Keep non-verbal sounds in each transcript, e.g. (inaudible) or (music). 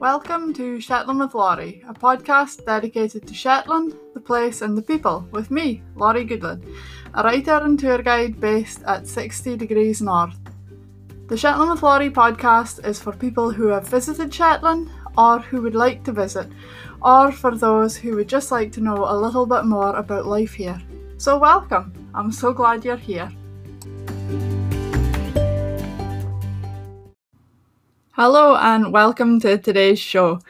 Welcome to Shetland with Laurie, a podcast dedicated to Shetland, the place, and the people, with me, Laurie Goodlad, a writer and tour guide based at 60 Degrees North. The Shetland with Laurie podcast is for people who have visited Shetland or who would like to visit, or for those who would just like to know a little bit more about life here. So, welcome! I'm so glad you're here. Hello, and welcome to today's show.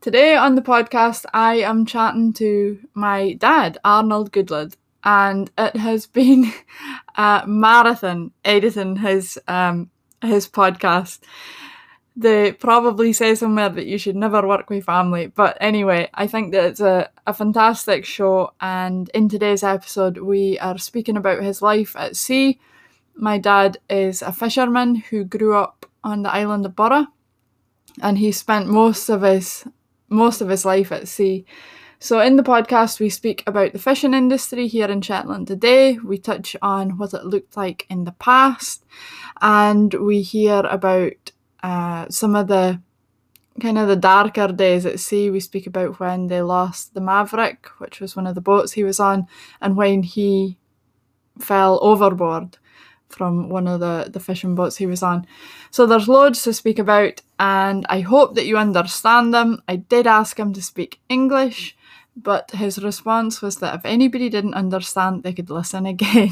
Today on the podcast, I am chatting to my dad, Arnold Goodlad, and it has (laughs) been a marathon editing his um, his podcast. They probably say somewhere that you should never work with family, but anyway, I think that it's a, a fantastic show. And in today's episode, we are speaking about his life at sea. My dad is a fisherman who grew up on the island of Burra, and he spent most of his most of his life at sea. So in the podcast we speak about the fishing industry here in Shetland today. We touch on what it looked like in the past, and we hear about uh, some of the kind of the darker days at sea. We speak about when they lost the Maverick, which was one of the boats he was on, and when he fell overboard from one of the, the fishing boats he was on. So there's loads to speak about, and I hope that you understand them. I did ask him to speak English, but his response was that if anybody didn't understand, they could listen (laughs) again.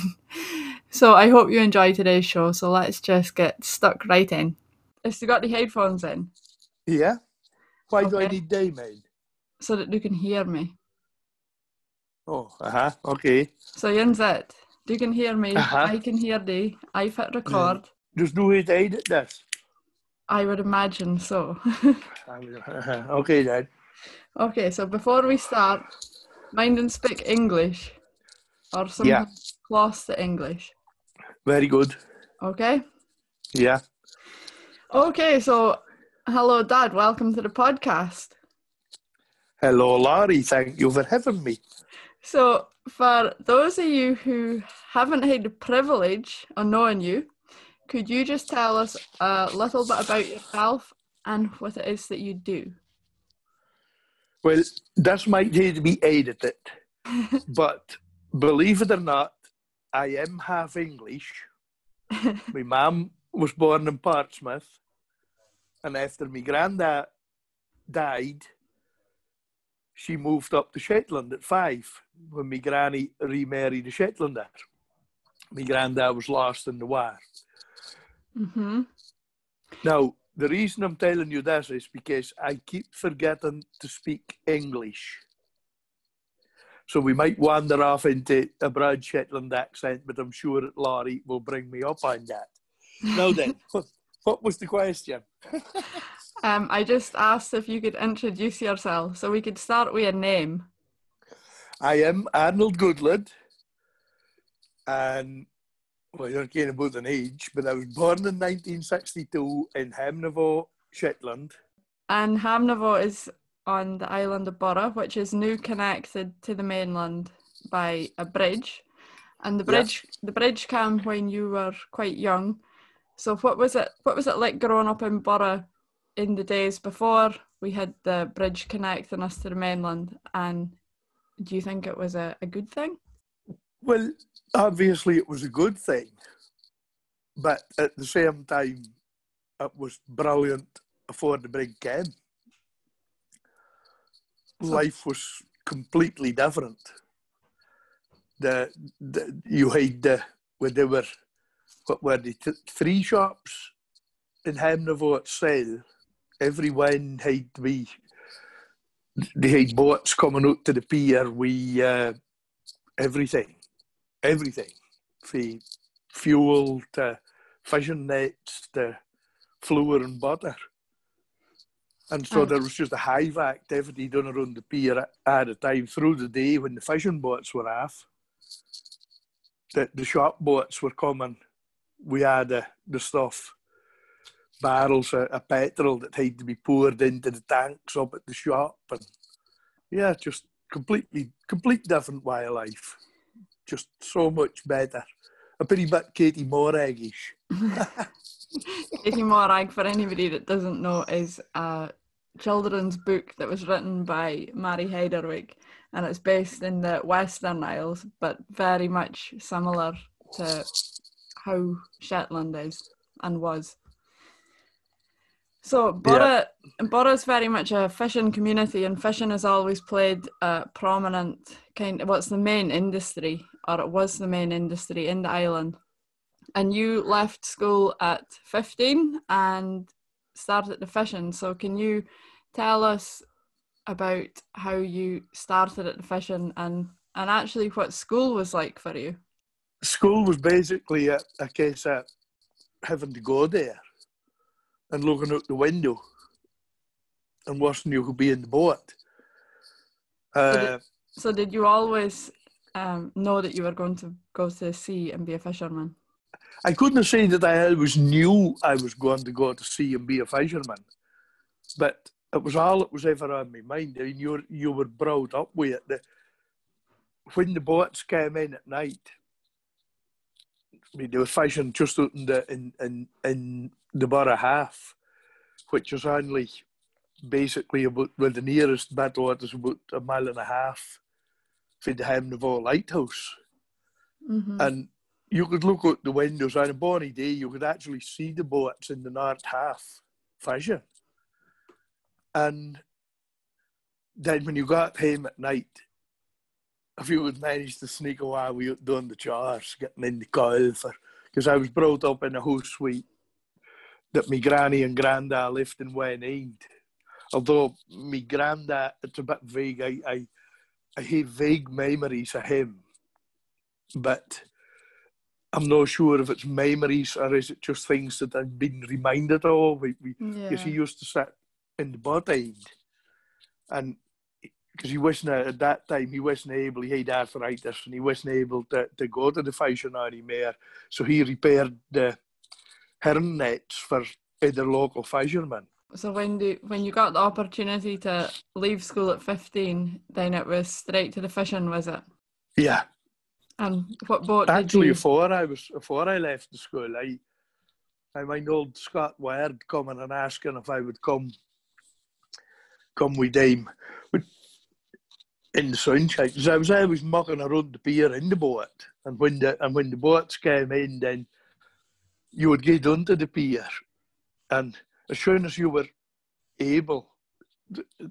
so I hope you enjoy today's show. So let's just get stuck right in. Has you got the headphones in? Yeah. Why do I need day, mate? So that you can hear me. Oh, uh huh. Okay. So yin's it. You can hear me. Uh-huh. I can hear thee. I've hit record. There's no way to edit this. I would imagine so. (laughs) Okay, then. okay, so before we start, mind and speak English or some Yeah. close to English. Very good. Okay? Yeah. Okay, so hello, Dad. Welcome to the podcast. Hello, Larry. Thank you for having me. So, for those of you who haven't had the privilege of knowing you, could you just tell us a little bit about yourself and what it is that you do? Well, this might need to be edited, (laughs) but believe it or not, I am half English. (laughs) my mum was born in Portsmouth, and after my granddad died, she moved up to Shetland at five when my granny remarried a Shetlander. My granddad was lost in the war. hmm Now, the reason I'm telling you this is because I keep forgetting to speak English. So we might wander off into a broad Shetland accent, but I'm sure that Laurie will bring me up on that. Now then, (laughs) what was the question? (laughs) Um, I just asked if you could introduce yourself, so we could start with a name. I am Arnold Goodlad, and well, you're getting about an age, but I was born in 1962 in Hamnavoe, Shetland. And Hamnavoe is on the island of Burra, which is now connected to the mainland by a bridge. And the Yeah. bridge, the bridge came when you were quite young. So what was it? What was it like growing up in Burra in the days before we had the bridge connecting us to the mainland? And do you think it was a, a good thing? Well, obviously it was a good thing, but at the same time, it was brilliant before the brig came. Life was completely different. The, the you had the where there were what were the th- three shops in Hamnavoe at sale. Everyone had be they had boats coming out to the pier. We uh, everything everything from fuel to fishing nets to flour and butter. And so Oh. there was just a hive activity done around the pier at- at a time through the day when the fishing boats were off. That the shop boats were coming. We had uh, the stuff, barrels of, of petrol that had to be poured into the tanks up at the shop. And yeah, just completely, complete different way of life just so much better. A pretty bit Katie Moraggish. (laughs) Katie Morag, for anybody that doesn't know, is a children's book that was written by Mairi Hedderwick, and it's based in the Western Isles, but very much similar to how Shetland is and was. So Burra, yeah. is very much a fishing community, and fishing has always played a prominent kind. Of, what's the main industry, or it was the main industry in the island. And you left school at fifteen and started the fishing. So can you tell us about how you started at the fishing and and actually what school was like for you? School was basically a, a case of having to go there and looking out the window and wishing you could be in the boat. Uh, so, did, so, did, you always um, know that you were going to go to the sea and be a fisherman? I couldn't say that I always knew I was going to go to sea and be a fisherman, but it was all that was ever on my mind. I mean, you you were brought up with it. The, when the boats came in at night, I mean, they were fishing just out in the in in, in the Burra Haaf, which is only basically about well the nearest backwater is about a mile and a half from the Hamnavoe Lighthouse. Mm-hmm. And you could look out the windows on a bonny day, you could actually see the boats in the north half fishing. And then when you got home at night, if you would manage to sneak away we doing the chores, getting in the coil for because I was brought up in a house suite that my granny and granddad lived in End. Although my granddad, it's a bit vague. I, I, I have vague memories of him, but I'm not sure if it's memories or is it just things that I've been reminded of. We, we, yeah. Because he used to sit in the boat end, and because he wasn't at that time he wasn't able he had arthritis and he wasn't able to, to go to the fashion anymore so he repaired the herring nets for the local fishermen so when do when you got the opportunity to leave school at 15 then it was straight to the fishing was it? Yeah. And what boat actually you... before i was before i left the school i I mind old Scott Ward coming and asking if I would come come with him in the sunshine. Because I was always mucking around the pier in the boat, and when the and when the boats came in, then you would get onto the pier, and as soon as you were able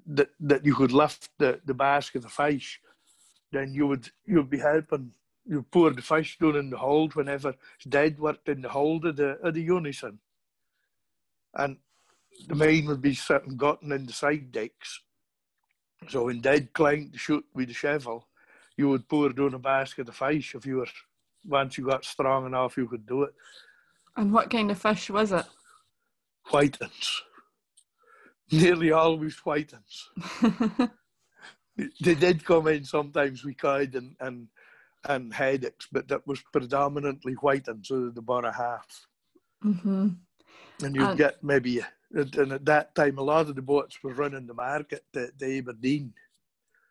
that that you could lift the, the basket of fish, then you would you'd be helping you pour the fish down in the hold whenever Dad worked in the hold of the of the unison. And the main would be sitting gotten in the side decks so when Dad clanked to shoot with the shovel, you would pour down a basket of fish if you were once you got strong enough you could do it. And what kind of fish was it? Whitings. Nearly always whitings. (laughs) they did come in sometimes we cod and, and and headaches, but that was predominantly whitings, so the Burra Haaf. Mm-hmm. And you'd and, get maybe and at that time, a lot of the boats were running the market to, to Aberdeen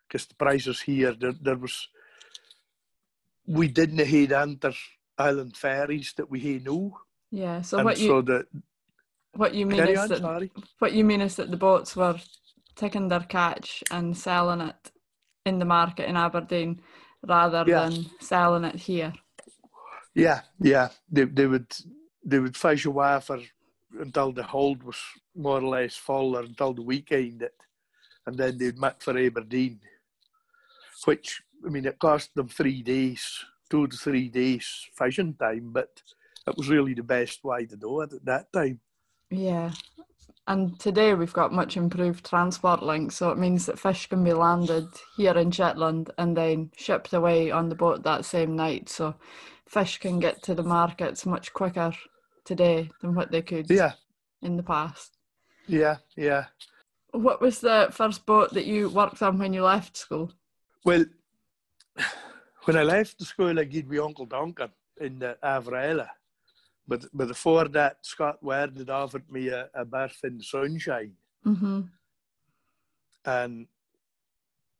because the prices here, there, there was, we didn't have enter island ferries that we had now. Yeah, so and what you, so the, what you mean is on, that, sorry. what you mean is that the boats were taking their catch and selling it in the market in Aberdeen rather yeah. than selling it here. Yeah, yeah, they, they would they would fish away for until the hold was more or less full or until the weekend it, and then they'd met for Aberdeen, which I mean it cost them three days, two to three days fishing time, but it was really the best way to do it at that time. Yeah. And today we've got much improved transport links, so it means that fish can be landed here in Shetland and then shipped away on the boat that same night. So fish can get to the markets much quicker today than what they could yeah. in the past. Yeah, yeah. What was the first boat that you worked on when you left school? Well, (sighs) when I left the school, I gave me Uncle Duncan in the Avrella. But, but before that, Scott Ward had offered me a, a berth in the sunshine. Mm-hmm. And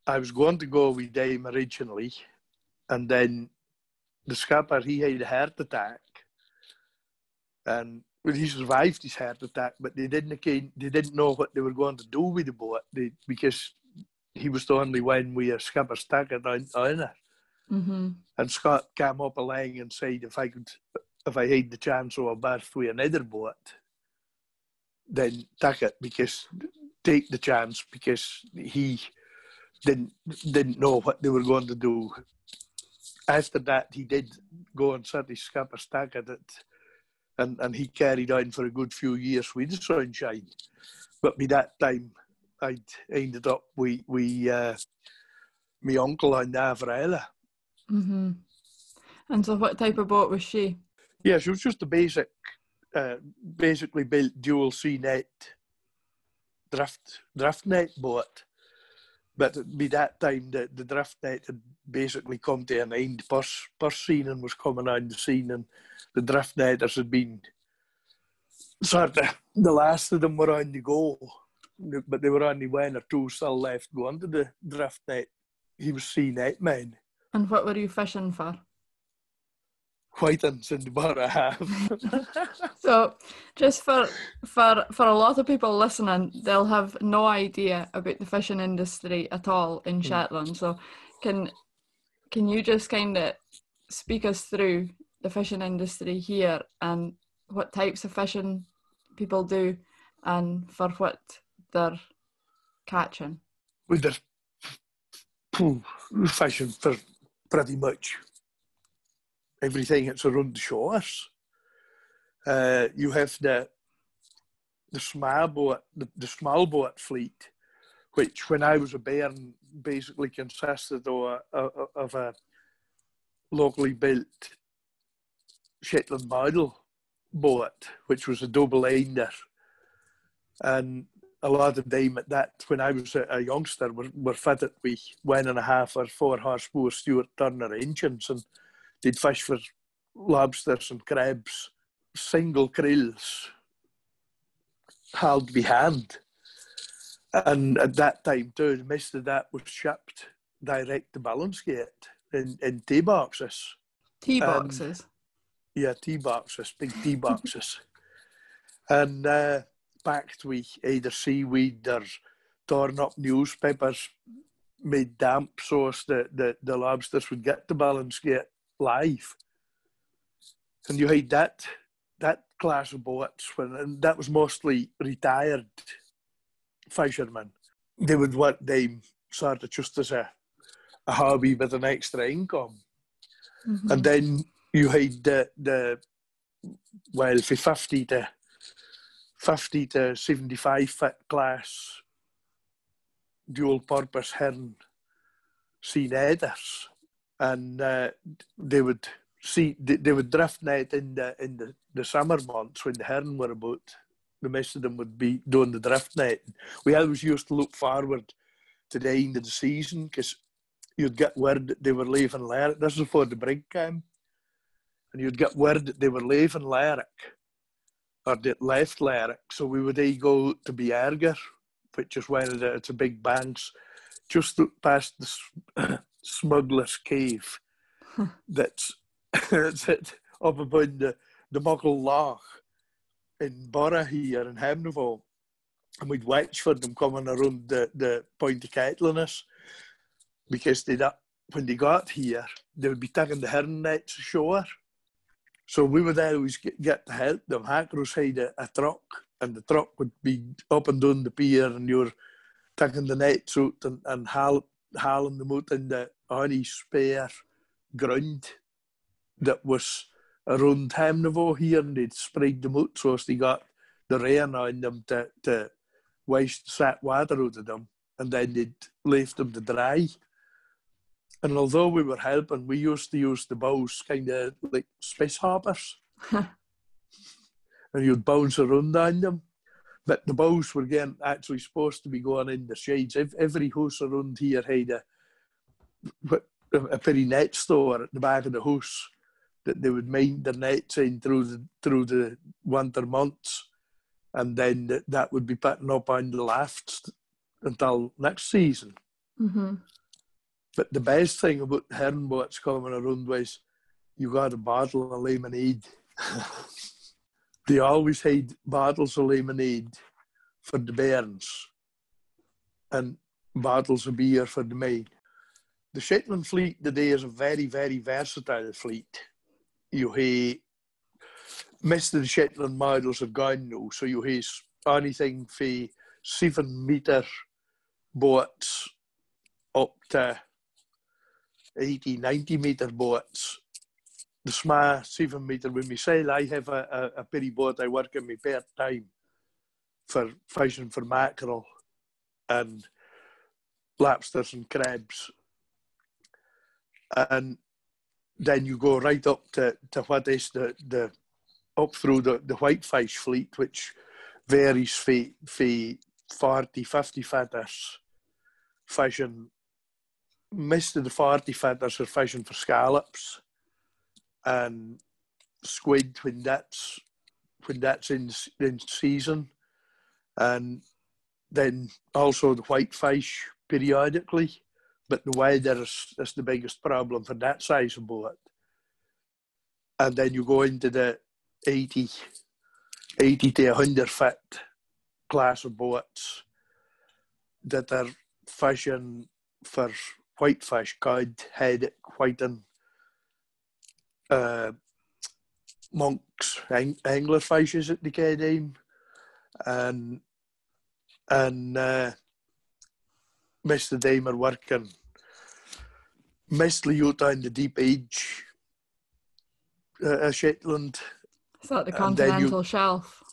I was going to go with Dame originally. And then the skipper, he had a heart attack and well, he survived his heart attack, but they didn't they didn't know what they were going to do with the boat they, because he was the only one with a skipper sticker on, on it. Mm-hmm. And Scott came up along and said if I could, if I had the chance of a berth with another boat, then take it because take the chance because he didn't didn't know what they were going to do. After that, he did go and set his skipper at it, and, and he carried on for a good few years with the sunshine. But by that time, I'd ended up with, with uh, my uncle the Avrella. Mm-hmm. And so, what type of boat was she? Yeah, she was just a basic, uh, basically built dual sea net drift drift net boat. But by that time, the, the drift net had basically come to an end. Purse, purse season was coming on the scene, and the drift netters had been sort of the last of them were on the go, but there were only one or two still left going to the drift net. He was sea net man. And what were you fishing for? In the bar I have. (laughs) so just for for for a lot of people listening, they'll have no idea about the fishing industry at all in hmm. Shetland. So can can you just kind of speak us through the fishing industry here and what types of fishing people do and for what they're catching? With their fishing for pretty much everything that's around the shores. Uh, you have the the small boat, the, the small boat fleet, which when I was a bairn basically consisted of a, of a locally built Shetland model boat, which was a double ender. And a lot of them at that, when I was a, youngster, were, were fitted with one and a half or four horsepower Stuart Turner engines and they'd fish for lobsters and crabs, single creels, held by hand. And at that time too, most of that was shipped direct to Billingsgate in, in tea boxes. Tea boxes? yeah, tea boxes, big tea boxes. (laughs) and uh, packed with either seaweed or torn up newspapers made damp so as the, the, the lobsters would get to Billingsgate live. And you had that that class of boats when and that was mostly retired fishermen. They would work them sort of just as a, a hobby with an extra income. Mm-hmm. And then you had the the well for fifty to fifty to seventy five foot class dual purpose herring sea netters and uh, they would see they, they, would drift net in the in the, the summer months when the herring were about. The most of them would be doing the drift net. We always used to look forward to the end of the season because you'd get word that they were leaving Lerwick. This is before the brig came, and you'd get word that they were leaving Lerwick or that left Lerwick. So we would then go to Bierger, which is one of the it's a big banks, just past the (clears throat) smuggler's cave that's, (laughs) that's up above the, the Muckle Loch in Burra here in Hamnavoe. And we'd watch for them coming around the, the Point of Caitliness because they when they got here, they would be taking the herring nets ashore. So we would always get, get to help them. Hackers had a, a truck, and the truck would be up and down the pier, and you're taking the nets out and, and haul, hauling them out in the only spare ground that was around Hamnavoe here and they'd spread them out so as they got the rain on them to, to waste the sat water out of them and then they'd leave them to dry. And although we were helping, we used to use the bows kind of like space hoppers. (laughs) and you'd bounce around on them. But the bows were getting actually supposed to be going in the shades. Every house around here had a, a pretty net store at the back of the house that they would mine their nets in through the through the winter months, and then that would be putting up on the lafts until next season. Mm-hmm. But the best thing about herring boats coming around was you got a bottle of lemonade. (laughs) they always had bottles of lemonade for the bairns and bottles of beer for the maid. The Shetland fleet today is a very, very versatile fleet. You have most of the Shetland models are gone now, so you have anything for seven meter boats up to 80, 90 meter boats. The small seven meter, when we sail, I have a, a, a petty boat I work in my part time for fishing for mackerel and lobsters and crabs. And then you go right up to, to what is the, the up through the, the whitefish fleet, which varies for, for 40, 50 footers fishing. Most of the 40 footers are fishing for scallops and squid when that's when that's in in season, and then also the whitefish periodically. But the weather is, is the biggest problem for that size of boat. And then you go into the 80, 80 to 100 foot class of boats that are fishing for whitefish, cod, haddock, whiting, uh, monks, ang- anglerfish is it the name, and and uh, Mr. are working mostly out on the deep edge uh, Shetland is that the continental you, shelf?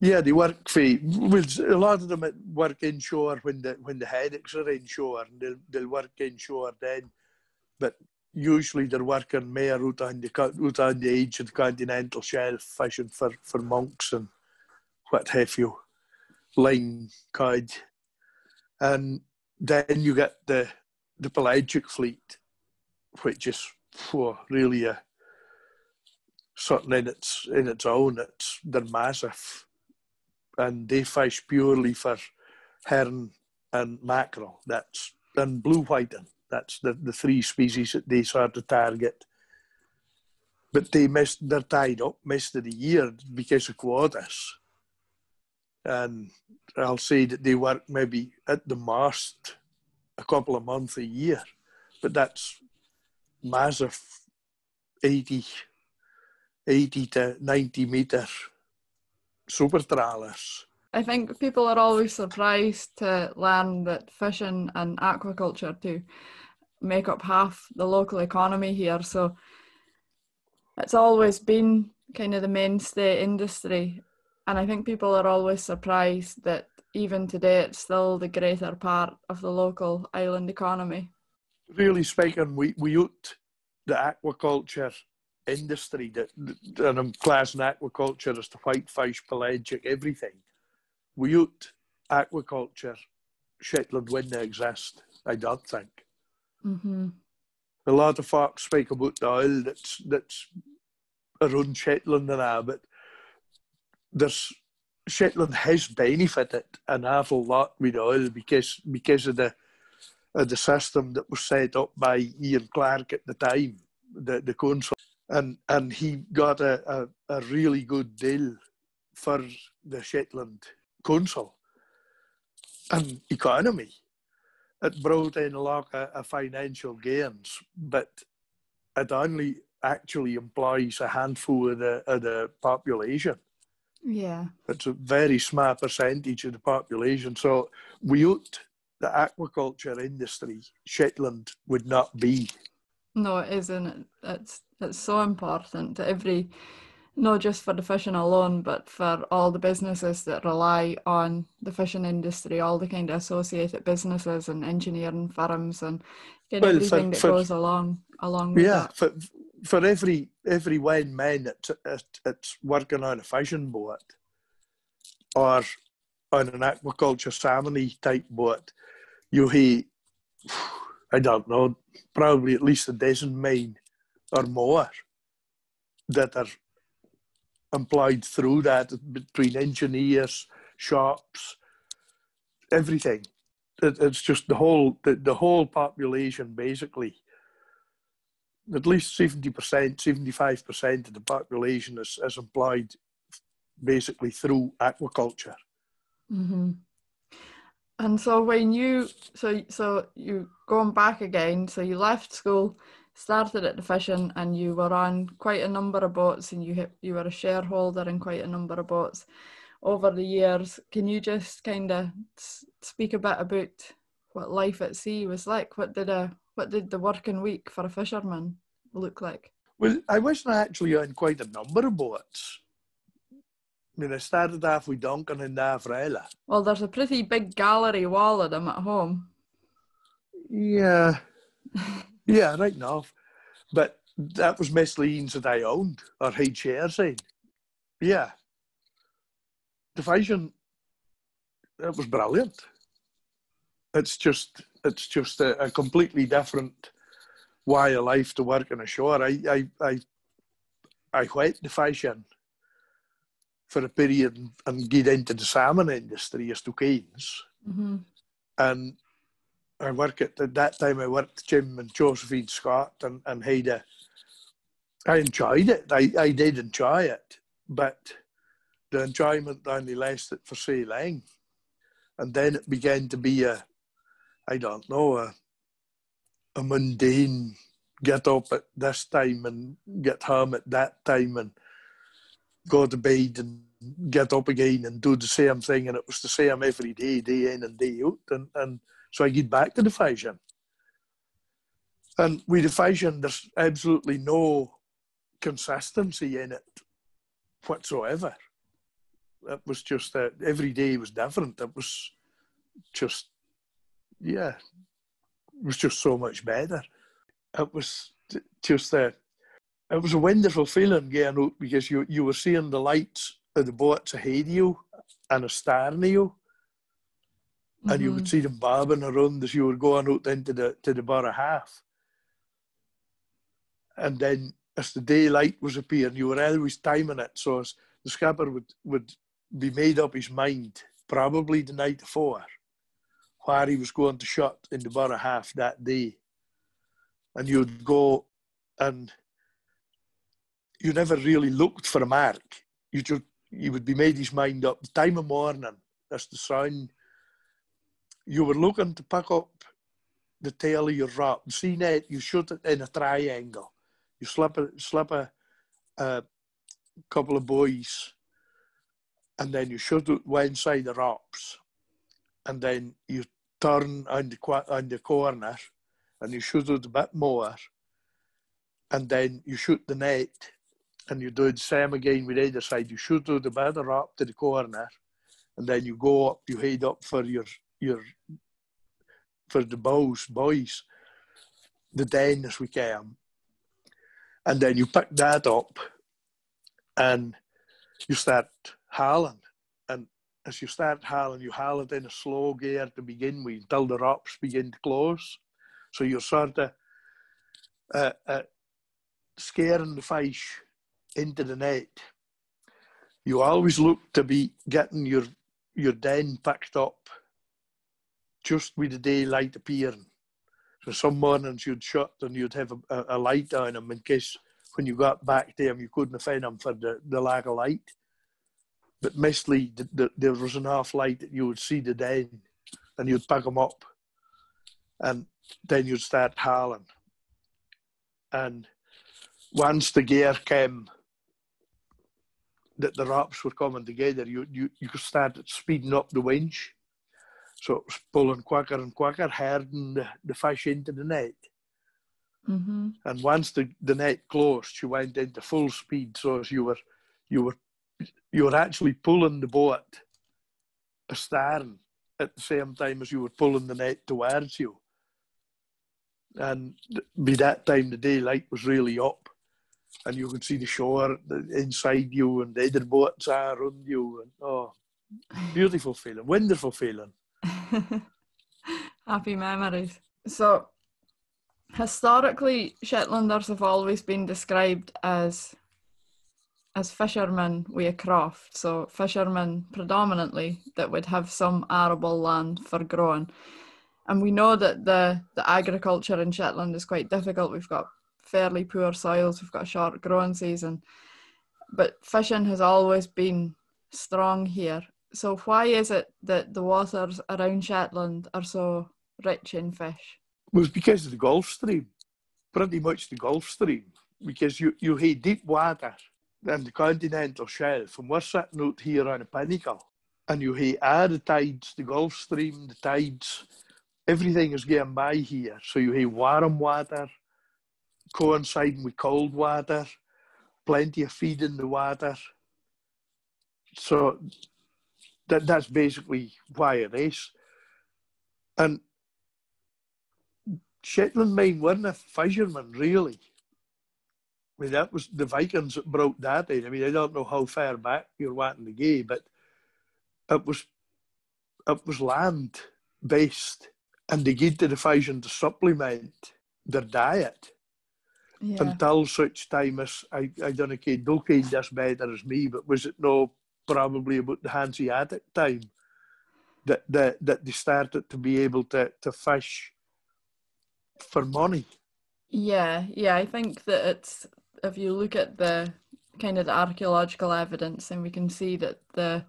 Yeah, they work for well, a lot of them work inshore when the when the haddocks are inshore, and they'll they'll work inshore then. But usually they're working more out on the out on the edge of the continental shelf, fishing for for monks and what have you, line cod, and then you get the the pelagic fleet, which is for really uh, a something in its in its own. It's they're massive, and they fish purely for herring and mackerel. That's and blue whiting. That's the, the three species that they sort of target. But they missed they're tied up most of the year because of quotas. And I'll say that they work maybe at the most a couple of months a year. But that's massive 80 80 to 90 meter super trawlers. I think people are always surprised to learn that fishing and aquaculture to make up half the local economy here. So it's always been kind of the mainstay industry. And I think people are always surprised that even today it's still the greater part of the local island economy. Really speaking, we, we use the aquaculture industry that, and I'm classing aquaculture as the whitefish, pelagic, everything. Without aquaculture, Shetland wouldn't exist, I don't think. Mm-hmm. A lot of folks speak about the oil that's that's around Shetland and that, but there's Shetland has benefited an awful lot with oil because because of the of the system that was set up by Ian Clark at the time, the the council and and he got a, a, a really good deal for the Shetland Council and economy. It brought in a lot of, financial gains, but it only actually employs a handful of the of the population. Yeah, it's a very small percentage of the population. So without the aquaculture industry, Shetland would not be. No, it isn't. It's it's so important to every, not just for the fishing alone, but for all the businesses that rely on the fishing industry, all the kind of associated businesses and engineering firms and well, everything for, that for, goes along along with yeah, that. for for every every one man that's it's working on a fishing boat or on an aquaculture salmon type boat, you hear (sighs) I don't know, probably at least a dozen men or more that are employed through that between engineers, shops, everything. It, it's just the whole the, the whole population basically. At least seventy percent, seventy five percent of the population is, is employed basically through aquaculture. Mm-hmm. And so when you so so you going back again, so you left school, started at the fishing, and you were on quite a number of boats, and you you were a shareholder in quite a number of boats over the years. Can you just kind of speak a bit about what life at sea was like? What did a what did the working week for a fisherman look like? Well, I wasn't actually on quite a number of boats. I mean, I started off with Duncan and Navrella. Well, there's a pretty big gallery wall of them at home. Yeah. yeah, right enough. But that was Miss Lean's that I owned, or he'd shares in. Yeah. The fashion, it was brilliant. It's just, it's just a, a completely different way of life to work on a shore. I, I, I, I went the fashion for a period and get into the salmon industry as to Keynes. Mm-hmm. And I work at, at that time I worked Jim and Josephine Scott and, and Haida. I enjoyed it. I, I did enjoy it, but the enjoyment only lasted for so long. And then it began to be a, I don't know, a, a mundane get up at this time and get home at that time and go to bed and get up again and do the same thing. And it was the same every day, day in and day out. And, and so I get back to the fashion. And with the fashion, there's absolutely no consistency in it whatsoever. It was just that every day was different. It was just, yeah, it was just so much better. It was just that it was a wonderful feeling getting out because you, you were seeing the lights of the boats ahead of you and a star of you. Mm-hmm. And you could mm-hmm. see them bobbing around as you were going out into the to the bar half. And then as the daylight was appearing, you were always timing it. So as the skipper would, would be made up his mind, probably the night before, where he was going to shut in the bar half that day. And you'd go and you never really looked for a mark. You just you would be made his mind up. The time of morning, that's the sun, you were looking to pick up the tail of your rod. See net, you shoot it in a triangle. You slip a slip a, a couple of buoys, and then you shoot it one side the ropes, and then you turn on the on the corner, and you shoot it a bit more, and then you shoot the net and you do the same again with either side. You shoot through the better up to the corner, and then you go up, you head up for your your for the bows, boys, the den as we can. And then you pick that up and you start hauling. And as you start hauling, you haul it in a slow gear to begin with until the ropes begin to close. So you're sort of uh, uh, scaring the fish into the net. You always look to be getting your your den picked up just with the daylight appearing. So some mornings you'd shut and you'd have a, a, light on them in case when you got back to them you couldn't find them for the, the lack of light. But mostly the, the, there was enough light that you would see the den and you'd pick them up and then you'd start hauling. And once the gear came that the wraps were coming together, you you you started speeding up the winch, so it was pulling quicker and quicker, herding the, the fish into the net. Mm-hmm. And once the, the net closed, you went into full speed. So as you were you were you were actually pulling the boat astern at the same time as you were pulling the net towards you. And by that time, the daylight was really up and you can see the shore inside you and the other boats are around you. And, oh, (laughs) beautiful feeling, wonderful feeling. (laughs) Happy memories. So, historically, Shetlanders have always been described as as fishermen with a craft. So, fishermen predominantly that would have some arable land for growing. And we know that the, the agriculture in Shetland is quite difficult. We've got fairly poor soils. We've got a short growing season, but fishing has always been strong here. So why is it that the waters around Shetland are so rich in fish? It was because of the Gulf Stream, pretty much the Gulf Stream, because you, you had deep water in the continental shelf, and we're sitting out here on a pinnacle, and you had all the tides, the Gulf Stream, the tides, everything is getting by here. So you have warm water coinciding with cold water, plenty of feed in the water. So that that's basically why it is. And Shetland men weren't a fishermen, really. I mean, that was the Vikings that brought that in. I mean, I don't know how far back you're wanting to go, but it was it was land based, and they gave to the fishing to supplement their diet Yeah. until such time as I, I don't know, ken this better as me, but was it no probably about the Hanseatic time that, that that they started to be able to, to fish for money? Yeah, yeah, I think that it's if you look at the kind of the archaeological evidence, then we can see that the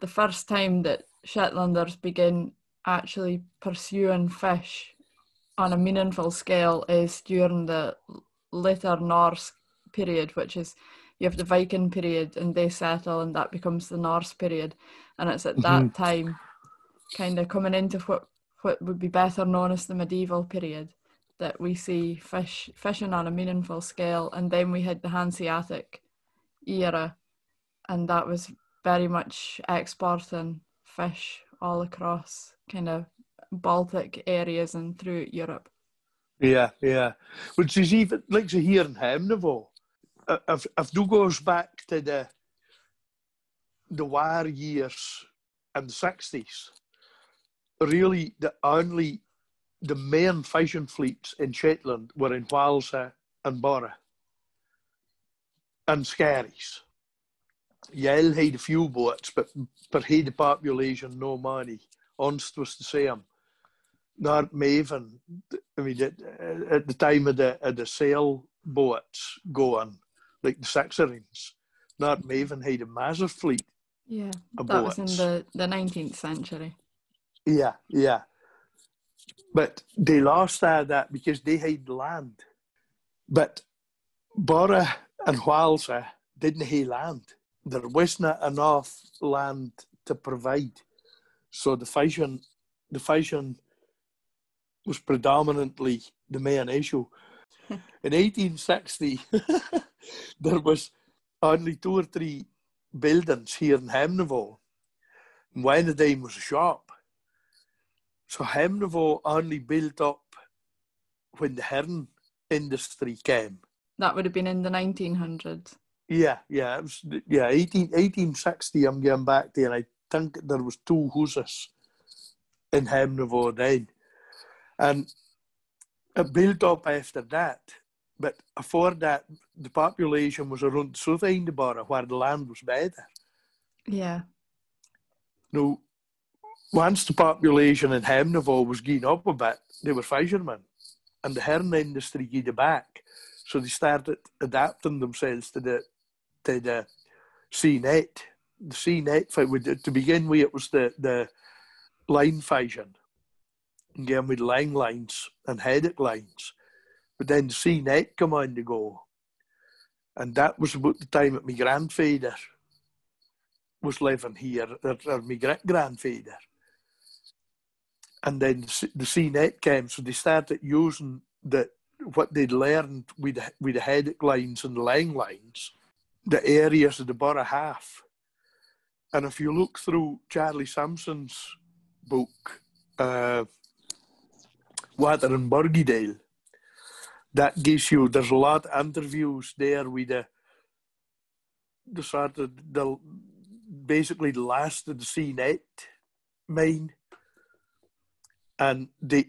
the first time that Shetlanders begin actually pursuing fish on a meaningful scale is during the later Norse period, which is you have the Viking period and they settle and that becomes the Norse period. And it's at that mm-hmm. time kind of coming into what what would be better known as the medieval period that we see fish fishing on a meaningful scale and then we had the Hanseatic era and that was very much exporting fish all across kind of Baltic areas and through Europe. Yeah, yeah. Which is even like so hear in Hamnavoe. uh, If if you goes back to the the war years in the sixties, really the only the main fishing fleets in Shetland were in Whalsay and Burra and Skerries. Yell had a few boats, but per head population, no money. Unst was the same. Northmavine. I mean, at, at the time of the of the sail boats going, like the sixareens, not Maven had a massive fleet. Yeah, that was in the, the 19th century. Yeah, yeah. But they lost all that because they had land. But Burra and Whalsay didn't have land. There wasn't enough land to provide. So the fishing, the fishing was predominantly the main issue. (laughs) In 1860, (laughs) there was only two or three buildings here in Hamnavoe. And one of them was a shop. So Hamnavoe only built up when the herring industry came. That would have been in the 1900s. Yeah, yeah, it was, yeah, 18, 1860 I'm going back there. I think there was two houses in Hamnavoe then. And it built up after that. But before that, the population was around south Burra where the land was better. Yeah, Now, once the population in Hamnavoe was getting up a bit, they were fishermen, and the herring industry gave back. So they started adapting themselves to the to the sea net. The sea net to begin with, it was the the line fishing, and with line lines and headed lines. But then the sea net come on to go, and that was about the time that my grandfather was living here, or, or my great grandfather. And then the the CNET came, so they started using the what they'd learned with with the headache lines and the line lines, the areas of the Burra Haaf. And if you look through Charlie Sampson's book, uh, Water in Burgedale, that gives you, there's a lot of interviews there with the, the sort of, the, basically the last of the CNET main. And the,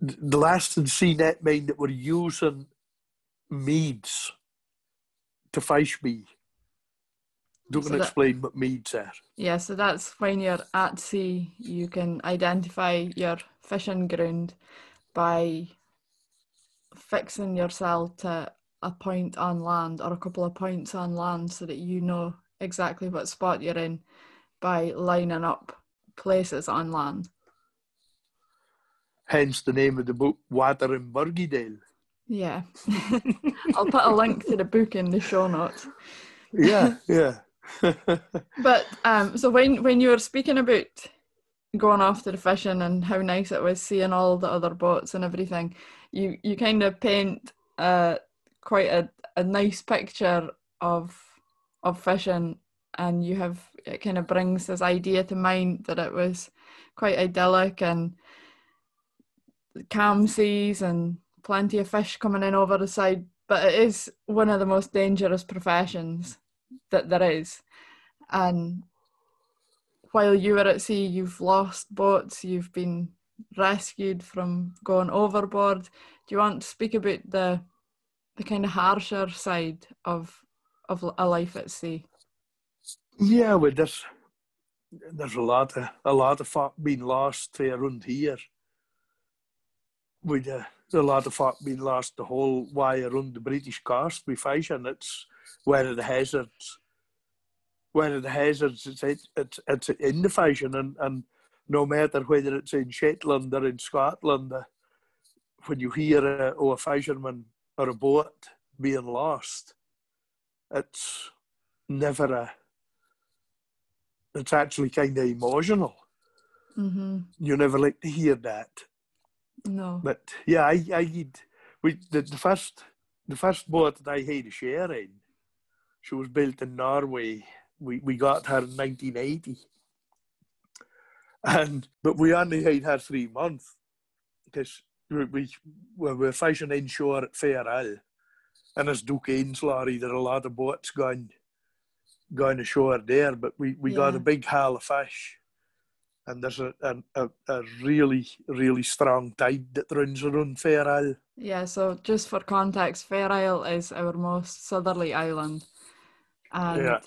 the last of the CNET main that were using meads to fish me. Do So explain what meads are. yeah. So that's when you're at sea, you can identify your fishing ground by fixing yourself to a point on land or a couple of points on land so that you know exactly what spot you're in by lining up places on land. Hence the name of the book, Water in Burgedale. Yeah. (laughs) I'll put a link to the book in the show notes. Yeah, yeah. (laughs) but um, so when when you were speaking about going to the fishing and how nice it was seeing all the other boats and everything, you you kind of paint uh, quite a, a nice picture of of fishing, and you have it kind of brings this idea to mind that it was quite idyllic and calm seas and plenty of fish coming in over the side. But it is one of the most dangerous professions that there is, and while you were at sea, you've lost boats, you've been rescued from going overboard. Do you want to speak about the the kind of harsher side of of a life at sea? Yeah, well, there's there's a lot of a lot of folk being lost around here. With uh, a lot of folk being lost the whole way around the British coast we fish, and it's one of the hazards one of the hazards it's, it's, it's in the fashion and, and no matter whether it's in Shetland or in Scotland, uh, when you hear a, oh, a fisherman or a boat being lost, it's never a, it's actually kind of emotional. Mm-hmm. You never like to hear that. No. But yeah, I, I we, the, the first, the first boat that I had a share in, she was built in Norway we, we got her in 1980. And but we only had her three months because we, we, we were fishing inshore at Fair Isle. And as Duke Ainslarry, there are a lot of boats going going ashore there, but we, we yeah. got a big haul of fish. And there's a, a, a, really, really strong tide that runs around Fair Isle. Yeah, so just for context, Fair Isle is our most southerly island. And yeah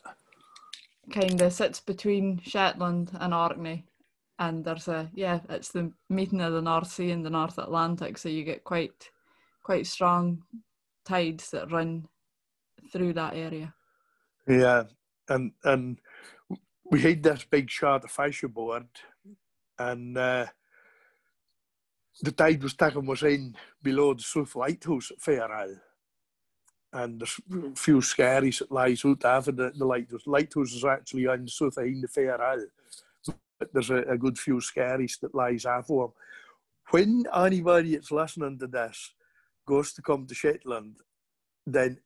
kind of sits between Shetland and Orkney. And there's a yeah, it's the meeting of the North Sea and the North Atlantic, so you get quite quite strong tides that run through that area. Yeah, and and we had this big shot of fish aboard, and uh, the tide was taking us in below the South Lighthouse at Fair Isle and there's a few skerries that lies out after the, the lighthouse. The lighthouse is actually on the south end of Fair Isle, but there's a, a, good few skerries that lies after them. When anybody that's listening to this goes to come to Shetland, then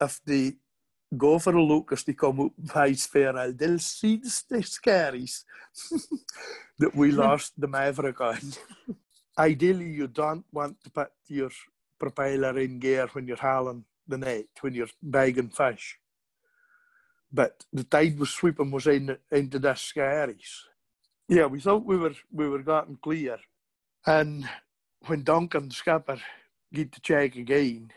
if they go for a look as they come up (laughs) by Fair Isle, they'll see the, the skerries (laughs) that we (laughs) lost the Maverick on. Ideally, you don't want to put your propeller in gear when you're hauling the net, when you're bagging fish. But the tide was sweeping us in, into the skerries. Yeah, we thought we were we were getting clear. And when Duncan, the skipper, get to check again,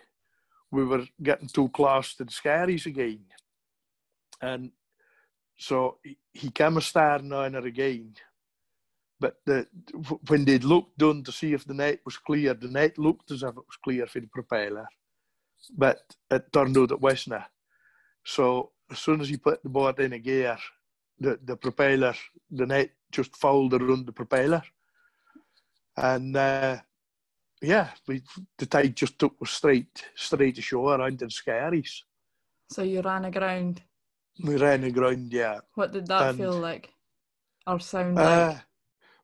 we were getting too close to the skerries again. And so he came a staring on her again but the, when they looked down to see if the net was clear, the net looked as if it was clear for the propeller, but it turned out it wasn't. So as soon as he put the boat in a gear, the, the propeller, the net just fouled around the propeller. And uh, yeah, we, the tide just took us straight, straight ashore onto the skerries. So you ran aground? We ran aground, yeah. What did that and, feel like? Or sound uh, like?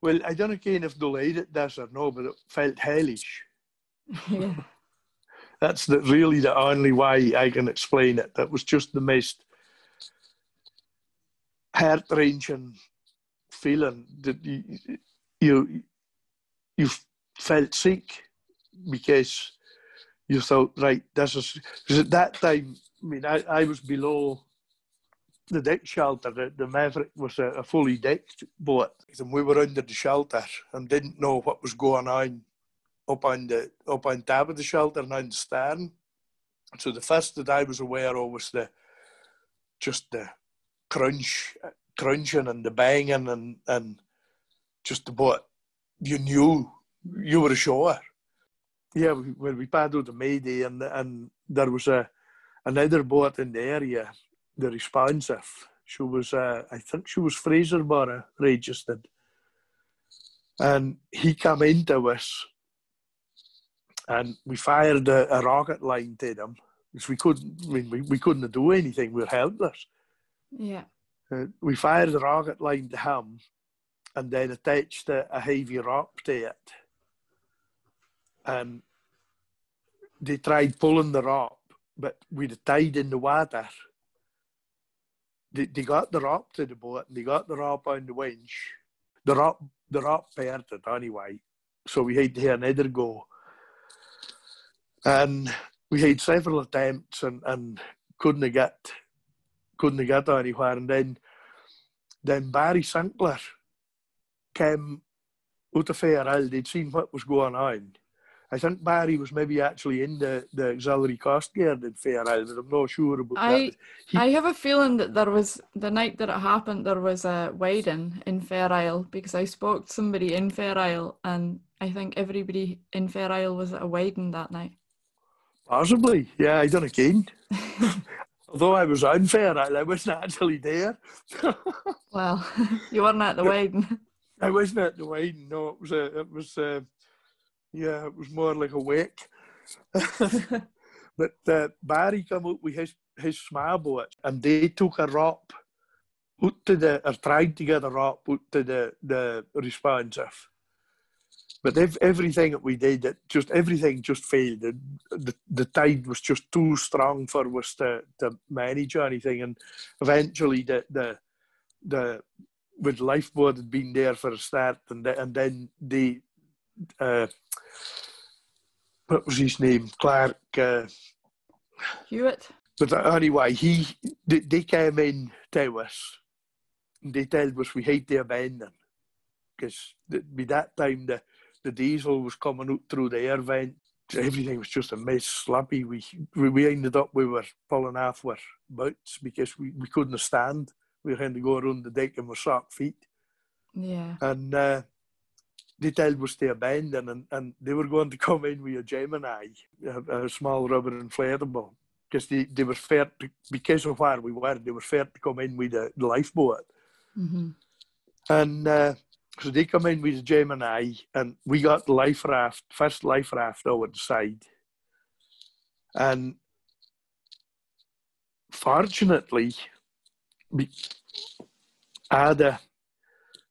Well, I don't know if delayed it this or no, but it felt hellish. Yeah. (laughs) That's the, really the only way I can explain it. That was just the most heart wrenching feeling that you, you you felt sick because you thought, right, this is because at that time, I mean, I, I was below the deck shelter, the, the Maverick was a, a, fully decked boat, and we were under the shelter and didn't know what was going on up on the up on top of the shelter and on the stern. So the first that I was aware of was the just the crunch, crunching and the banging and and just the boat. You knew you were ashore. Yeah, we, when we paddled the Mayday and and there was a another boat in the area the responsive. She was, uh, I think she was Fraser Fraserburgh registered. And he came into us and we fired a, a rocket line to them because we couldn't, I mean, we, we couldn't do anything. We were helpless. Yeah. Uh, we fired a rocket line to him and then attached a, a heavy rope to it. And they tried pulling the rope, but the tide in the water, they, they got the rope to the boat and they got the rope on the winch. The rope, the rope parted anyway, so we had to have another go. And we had several attempts and, and couldn't get couldn't get anywhere. And then then Barry Sinclair came out of Fair Isle. They'd seen what was going on. I think Barry was maybe actually in the, the auxiliary coast guard in Fair Isle, I'm not sure about I, that. He, I have a feeling that there was the night that it happened there was a wedding in Fair Isle because I spoke to somebody in Fair Isle and I think everybody in Fair Isle was at a wedding that night. possibly, yeah, I don't know. (laughs) Although I was on Fair Isle, I wasn't actually there. (laughs) Well, (laughs) you weren't at the wedding. I wasn't at the wedding. No, it was a, it was, uh, yeah, it was more like a wake. (laughs) but uh, Barry came out with his his small boat, and they took a rope out to the, or tried to get a rope out to the the responsive. But ev- everything that we did, it just everything just failed. The, the the tide was just too strong for us to, to manage anything, and eventually the the the with lifeboat had been there for a start, and the, and then the uh, what was his name, Clark. Uh, Hewitt. but anyway, he they, they came in to us. And they told us we had to abandon because by that time the the diesel was coming out through the air vent. Everything was just a mess, sloppy. We we, we ended up we were pulling off our boots because we, we couldn't stand. We had to go around the deck in our sock feet, Yeah. and uh, they told us to abandon, and, and they were going to come in with a Gemini, a, a small rubber inflatable, because they, they were fair to, because of where we were. They were fair to come in with a lifeboat. hmm And uh, so they come in with the Gemini, and we got the life raft, first life raft over the side. And fortunately, we had the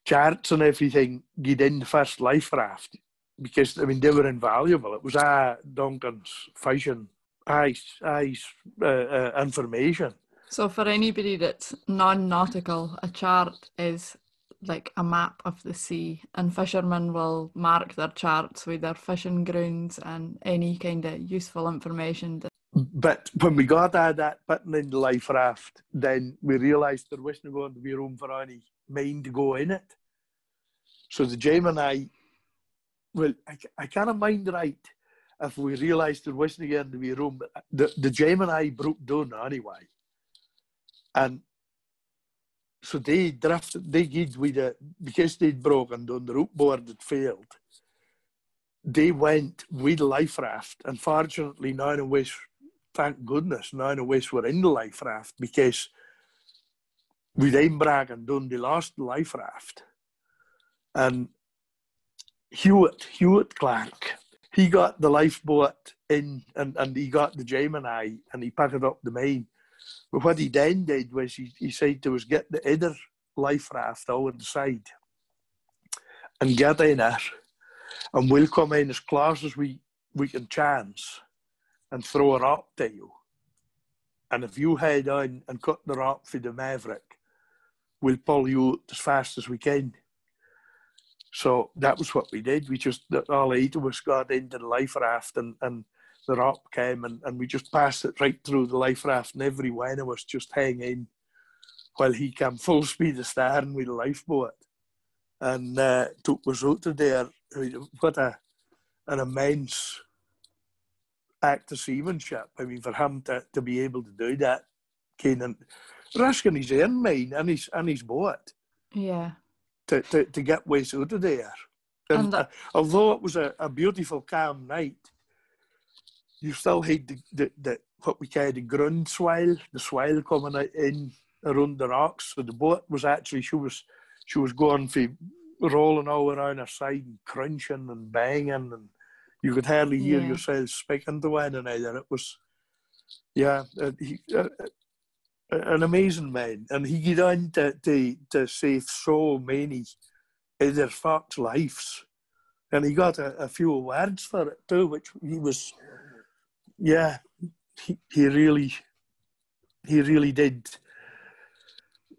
charts and everything get in the first life raft because I mean they were invaluable. It was uh, Duncan's fishing, ice, ice uh, uh, information. So for anybody that's non-nautical, a chart is like a map of the sea, and fishermen will mark their charts with their fishing grounds and any kind of useful information. That, But when we got at that button in the life raft, then we realised there wasn't going to be room for any mine to go in it. So the Gemini, well, I, ca- I I can't mind right if we realised there wasn't going to be room. But uh, the, the Gemini broke down anyway. And so they drafted, they did with the, because they'd broken down, the rope board had failed. They went with life raft. Unfortunately, none of us thank goodness none of us were in the life raft because with and done the last life raft. And Hewitt, Hewitt Clark, he got the lifeboat in and, and he got the Gemini and he packed up the main. But what he then did was he, he said to us, get the other life raft over the side and get in there and we'll come in as close as we, we can chance and throw a rock to you. And if you head on and cut the rock for the Maverick, we'll pull you as fast as we can. So that was what we did. We just, all eight of us got into the life raft and, and the rock came and, and we just passed it right through the life raft and every one of us just hang in while he came full speed astern with the lifeboat and uh, took us out of there. What a, an immense act of seamanship. I mean, for him to, to be able to do that, Keenan, risking his own mine and his, and his boat yeah. to, to, to get ways out of there. And, And that- uh, although it was a, a beautiful, calm night, you still had the, the, the what we call the ground swell, the swell coming out in around the rocks. So the boat was actually she was she was going for rolling all around her side and crunching and banging and you could hardly hear Yeah. yourself speaking to one another. It was yeah, uh, he, uh, an amazing man, and he got on to, to to save so many other folks' lives, and he got a, a few awards for it too, which he was yeah, he, he really he really did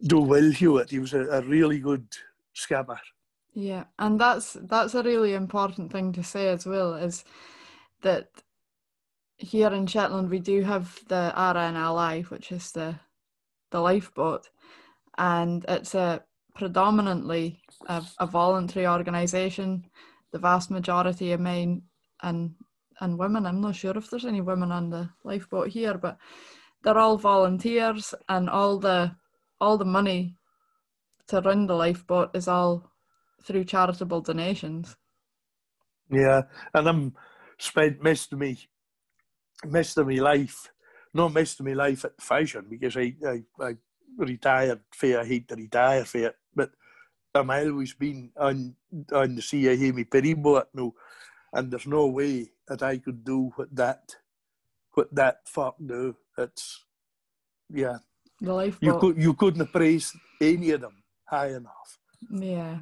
do well Hewitt. He was a, a really good scabber. Yeah, and that's that's a really important thing to say as well is that here in Shetland we do have the RNLI, which is the the lifeboat, and it's a predominantly a, a voluntary organisation. The vast majority of men and and women. I'm not sure if there's any women on the lifeboat here, but they're all volunteers, and all the all the money to run the lifeboat is all through charitable donations. Yeah, and I'm spent most of me most of my life, not most of my life at fashion because I, I, I retired for I hate to retire for it, but I'm always been on on the sea I hear me boat now and there's no way that I could do what that what that fuck do. It's yeah. The lifeboat. You could you couldn't have praised any of them high enough. Yeah.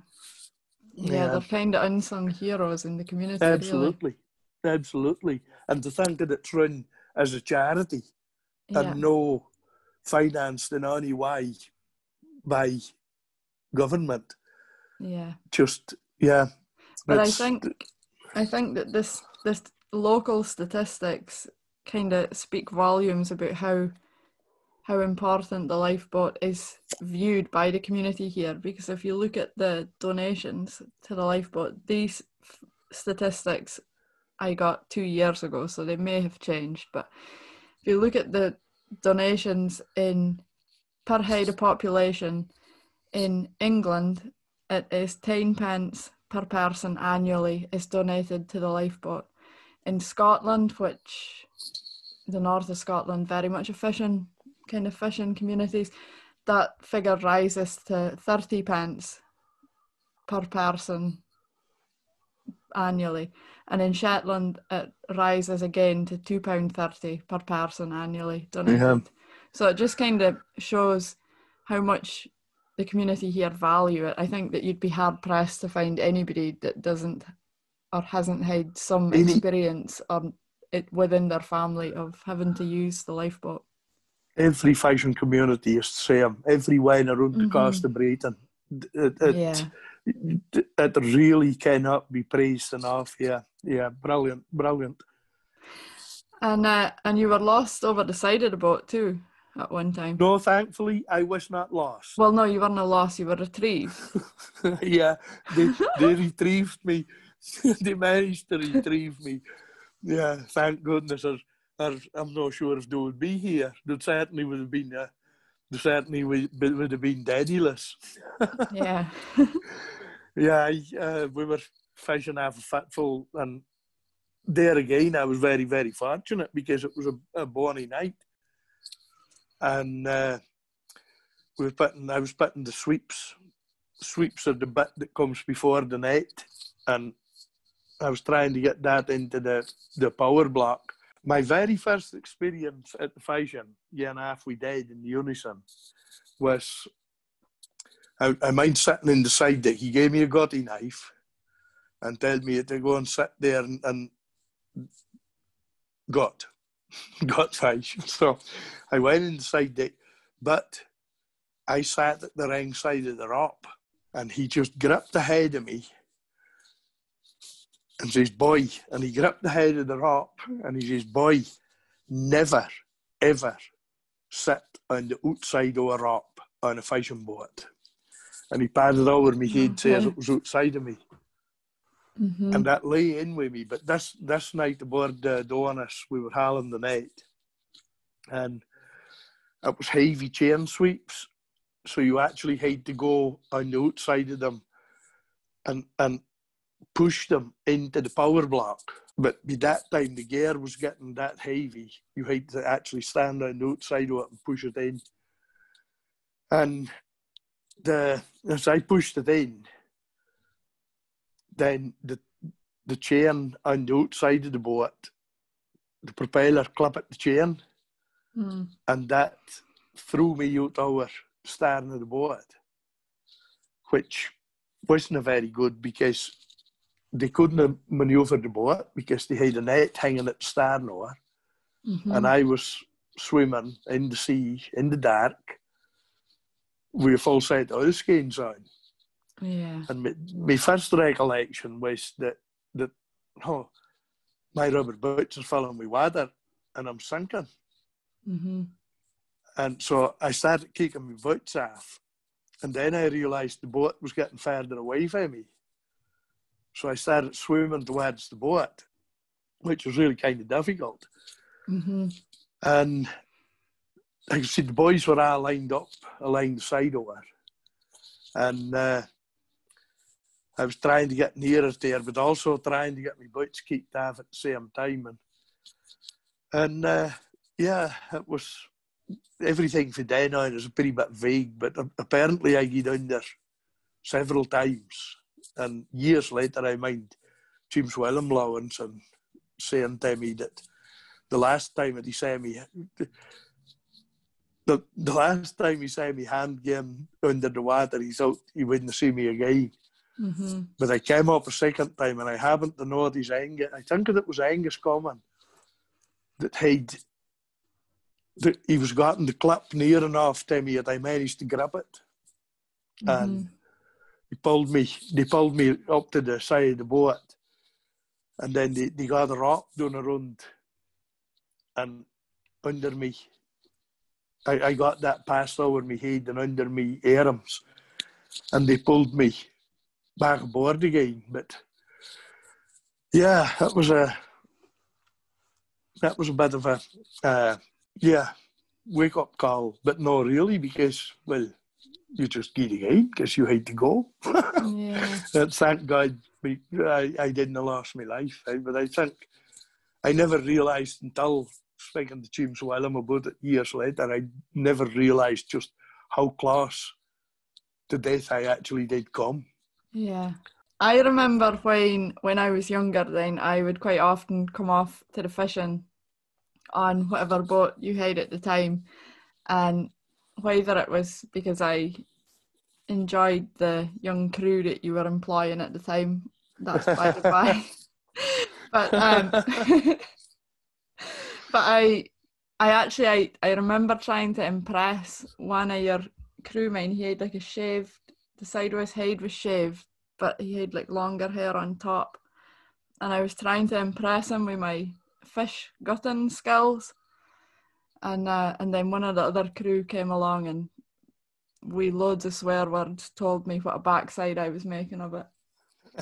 Yeah, Yeah. they're kind of unsung heroes in the community. really. Absolutely. Absolutely. And to think that it's run as a charity Yeah. and no financed in any way by government. yeah. Just yeah. But I think I think that this this local statistics kind of speak volumes about how how important the lifeboat is viewed by the community here because if you look at the donations to the lifeboat these f- statistics I got 2 years ago so they may have changed but if you look at the donations in per head of population in England it is 10 pence per person annually is donated to the lifeboat. In Scotland, which the north of Scotland, very much a fishing kind of fishing communities, that figure rises to 30 pence per person annually. And in Shetland, it rises again to £2.30 per person annually. Yeah. So it just kind of shows how much the community here value it. I think that you'd be hard pressed to find anybody that doesn't or hasn't had some Any- experience on it within their family of having to use the lifeboat. every fishing community is the same. Everywhere around the Mhm. coast of Britain. It, it, yeah. it really cannot be praised enough. Yeah. Yeah. Brilliant. Brilliant. And uh, and you were lost over the side of the boat too at one time. No, thankfully, I was not lost. Well, no, you weren't lost. You were retrieved. (laughs) yeah, they, they retrieved me. (laughs) they managed to retrieve me. Yeah, thank goodness. Or, or I'm not sure if they would be here. They certainly would have been. Uh, they certainly would, would have been daddyless. (laughs) yeah. Yeah, uh, we were fishing off a fatful, and there again, I was very, very fortunate because it was a, a bonny night, and uh, we were putting. I was putting the sweeps. Sweeps are the bit that comes before the net, and I was trying to get that into the the power block. My very first experience at the fashion, year and a half we did in unison, was I, I mind sitting in the side deck. He gave me a gutty knife and told me to go and sit there and, and gut, gut fish. So I went in the side deck, but I sat at the wrong side of the rope and he just gripped the head of me and says, boy, and he gripped the head of the rope and he says, boy, never, ever sit on the outside of a rope on a fishing boat. And he patted over me head, Okay. it was outside of me. hmm And that lay in with me. But this this night aboard uh, Donis, we were hauling the net. And it was heavy chain sweeps. So you actually had to go on the outside of them and and push them into the power block. but by that time the gear was getting that heavy. You had to actually stand on the outside of it and push it in. And the as I pushed it in, then the the chain on the outside of the boat, the propeller clipped at the chain, Mm. and that threw me out over the stern of the boat, which wasn't very good because they couldn't manoeuvre the boat because they had a net hanging at the stern over, Mhm. and I was swimming in the sea in the dark with a full set of oil skins on. yeah. And my, first recollection was that that oh, my rubber boots are filling with water and I'm sinking. hmm And so I started kicking my boots off. And then I realised the boat was getting further away from me. So I started swimming towards the boat, which was really kind of difficult. hmm And I could see the boys were all lined up along the side of her. And uh, I was trying to get nearer there, but also trying to get my boots kicked off at the same time. And, and uh, yeah, it was everything for then on is a pretty bit vague, but apparently I get down there several times. And years later, I mind James Willem Lawrenson saying to me that the last time that he saw me, the, the last time he saw me hand game under the water, he thought he wouldn't see me again. hmm But I came up a second time and I happened to know his Angus. I think it was Angus Common that he'd that he was gotten the clip near enough to me that I managed to grab it. And he pulled me they pulled me up to the side of the boat and then they, they got a rock down around and under me I, I got that passed over my head and under me arms and they pulled me back aboard again. But yeah, that was a that was a bit of a uh, yeah wake up call, but not really because well you just get again because you had to go. yeah. (laughs) And thank God I, I didn't lost my life, eh, but I think I never realised until speaking to James Willem about it years later, I never realised just how close to death I actually did come. Yeah. I remember when when I was younger then I would quite often come off to the fishing on whatever boat you had at the time and whether it was because I enjoyed the young crew that you were employing at the time, that's by the by. (laughs) but um (laughs) but I I actually I, I remember trying to impress one of your crewmen. He had like a shaved the side of his head was shaved, but he had like longer hair on top. And I was trying to impress him with my fish gutting skills. And uh, and then one of the other crew came along and we loads of swear words told me what a backside I was making of it.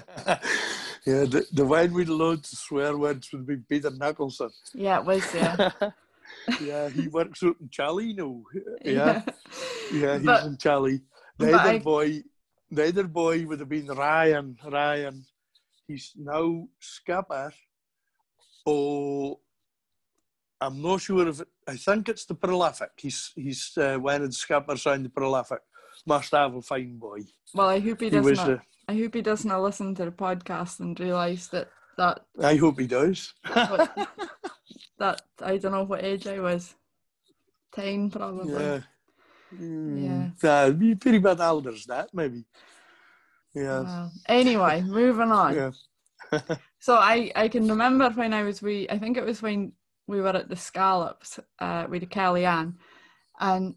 (laughs) yeah, the, the one with loads of swear words would be Peter Nicholson. Yeah, it was, yeah. (laughs) yeah, he works out in Chally now. Yeah, yeah, he's But- in Chally. The other I- boy, the other boy would have been Ryan. Ryan, he's now skipper. Oh, I'm not sure if it, I think it's the prolific. He's he's uh, one of the skippers on the prolific. Must have a fine boy. Well, I hope he He doesn't. Uh, I hope he doesn't listen to the podcast and realise that that I hope he does. what, (laughs) that I don't know what age I was. Ten probably. Yeah. Mm, yeah, be pretty bad older as that, maybe. Yeah. Well, anyway, moving on. Yeah. (laughs) So I, I can remember when I was we I think it was when we were at the Scallops uh, with Kellyanne and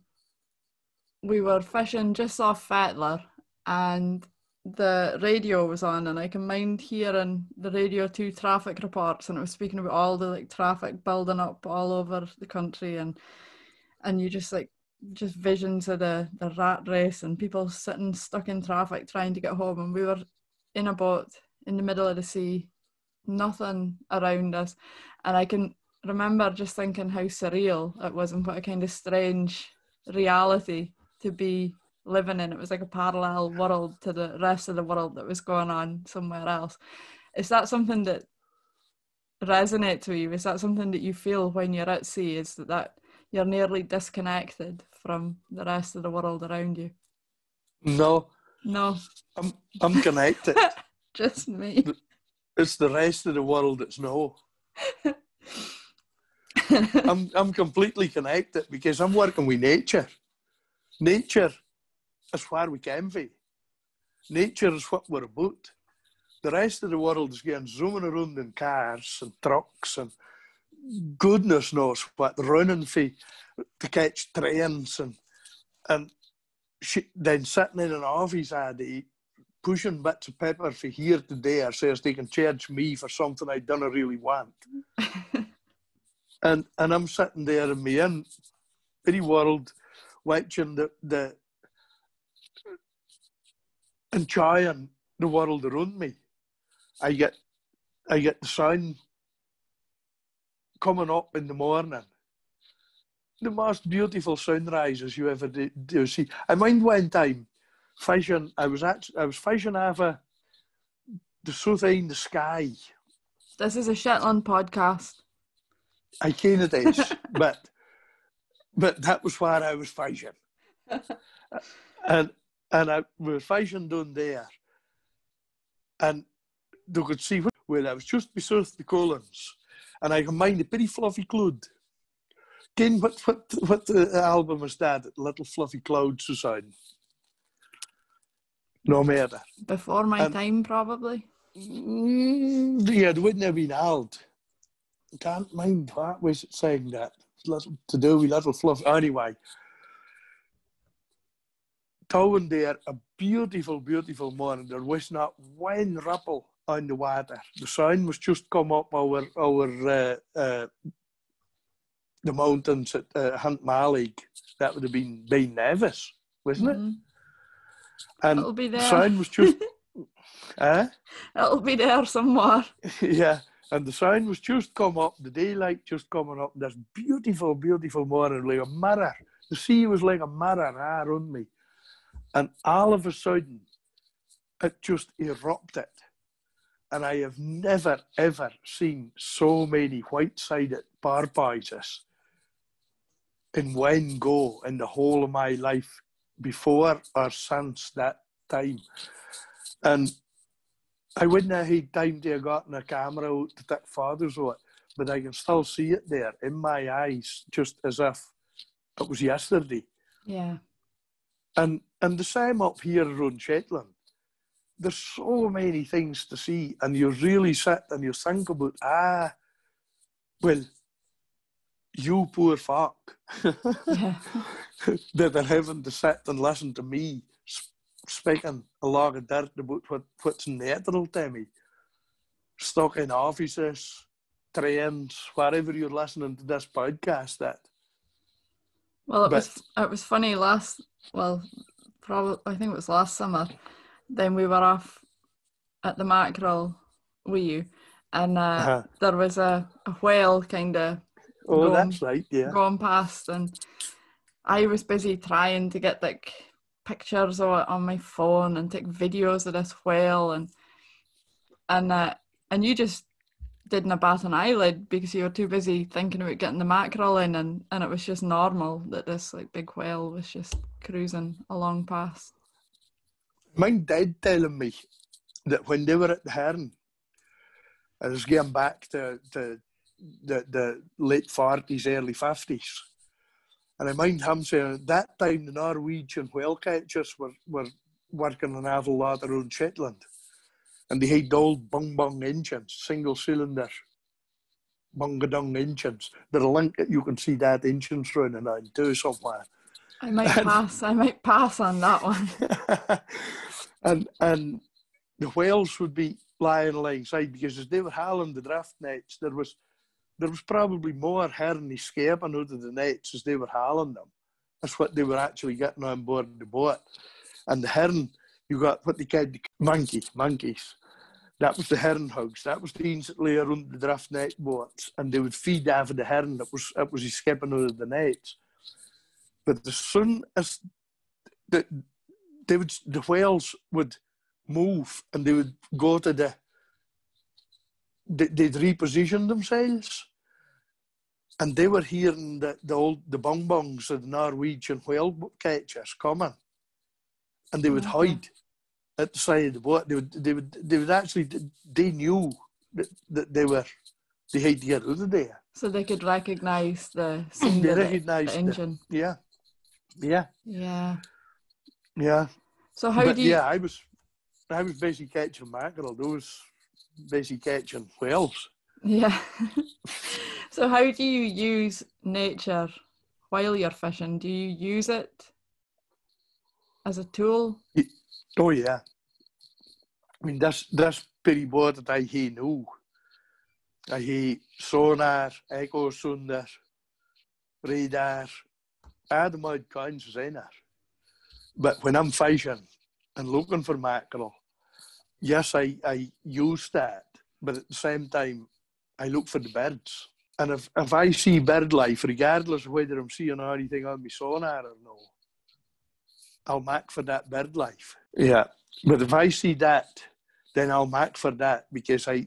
we were fishing just off Fetlar and the radio was on and I can mind hearing the radio 2 traffic reports and it was speaking about all the like traffic building up all over the country and and you just like just visions of the the rat race and people sitting stuck in traffic trying to get home and we were in a boat in the middle of the sea nothing around us. And I can remember just thinking how surreal it was and what a kind of strange reality to be living in. It was like a parallel world to the rest of the world that was going on somewhere else. Is that something that resonates with you? Is that something that you feel when you're at sea? Is that, that you're nearly disconnected from the rest of the world around you? No, No, I'm I'm connected. (laughs) just me. it's the rest of the world that's no. (laughs) I'm I'm completely connected because I'm working with nature. Nature is where we came from. Nature is what we're about. The rest of the world is getting zooming around in cars and trucks and goodness knows what, running for to catch trains and and she, then sitting in an office all day pushing bits of paper from here to there says they can charge me for something I don't really want. (laughs) and and I'm sitting there in my own pretty world watching the the enjoying the world around me. I get I get the sun coming up in the morning. The most beautiful sunrises you ever do, do see. I mind one time fishing. I was at I was fishing over the south in the sky. This is a Shetland podcast. I kind of is, but but that was where I was fishing, (laughs) and and I we were fishing down there, and they could see where I was just beside the Cuillins, and I can mind a pretty fluffy cloud. Ken, what what what the album was that? Little Fluffy Clouds or something? No matter. Before my Um, time, probably. Mm, yeah, they wouldn't have been old. Can't mind what was saying that. Little to do with little fluff. Anyway, towing there, a beautiful, beautiful morning. There was not one ripple on the water. The sun was just come up over over uh, uh, the mountains at uh, Hunt Malig. That would have been Ben Nevis, wasn't it? Mhm. And It'll be there. the sun was just, (laughs) eh? It'll be there somewhere. (laughs) yeah, and the sun was just come up, the daylight just coming up, this beautiful, beautiful morning, like a mirror. The sea was like a mirror ah, around me. And all of a sudden, it just erupted. And I have never, ever seen so many white sided porpoises in one go in the whole of my life before or since that time. And I wouldn't have had time to have gotten a camera out to take photos of it, but I can still see it there in my eyes, just as if it was yesterday. Yeah. And and the same up here around Shetland. There's so many things to see, and you really sit and you think about ah, well, you poor fuck (laughs) Yeah. that are having to sit and listen to me speaking a lot of dirt about what, what's natural to me. Stuck in offices, trains, wherever you're listening to this podcast at. Well, it But- was it was funny last. Well, probably I think it was last summer. Then we were off at the mackerel with you, and uh, Uh-huh. there was a, a whale kind of Oh, Go that's right, yeah. going past, and I was busy trying to get like pictures of it on my phone and take videos of this whale, and and uh, and you just didn't bat an eyelid because you were too busy thinking about getting the mackerel in, and and it was just normal that this like big whale was just cruising along past. My dad telling me that when they were at the herring, I was getting back to, to the, the late 40s, early 50s. And I mind him saying at that time the Norwegian whale catchers were, were working an awful lot around Shetland. And they had old bung bung engines, single cylinder bungadung engines. That a link that you can see that engines running on too somewhere. I might pass. I might pass on that one. (laughs) (laughs) and and the whales would be lying alongside because as they were hauling the draft nets, there was there was probably more herring escaping out of the nets as they were hauling them. That's what they were actually getting on board the boat. And the herring, you got what they called the monkey, monkeys. That was the herring hogs. That was the things that lay around the draft net boats, and they would feed of the herring that was that was escaping out of the nets. But as soon as the they would the whales would move and they would go to the they, they'd repositioned themselves. And they were hearing the, the old the bong bongs of the Norwegian whale catchers coming. And they would Okay. hide at the side of the boat. They would they would they would actually they knew that, that they were to get out there. So they could recognise the They the- recognised the the- engine. Yeah. Yeah. Yeah. Yeah. So how but do you? yeah, I was I was basically catching mackerel. Those basically catching whales. Yeah. (laughs) so how do you use nature while you're fishing? Do you use it as a tool? Oh yeah. I mean this this pretty boat that I hear now. I hear sonar, echo sounder, radar, the mud kinds in there. But when I'm fishing and looking for mackerel, yes, I, I use that, but at the same time, I look for the birds. And if, if I see bird life, regardless of whether I'm seeing anything on my sonar or no, I'll mark for that bird life. Yeah. But if I see that, then I'll mark for that because I,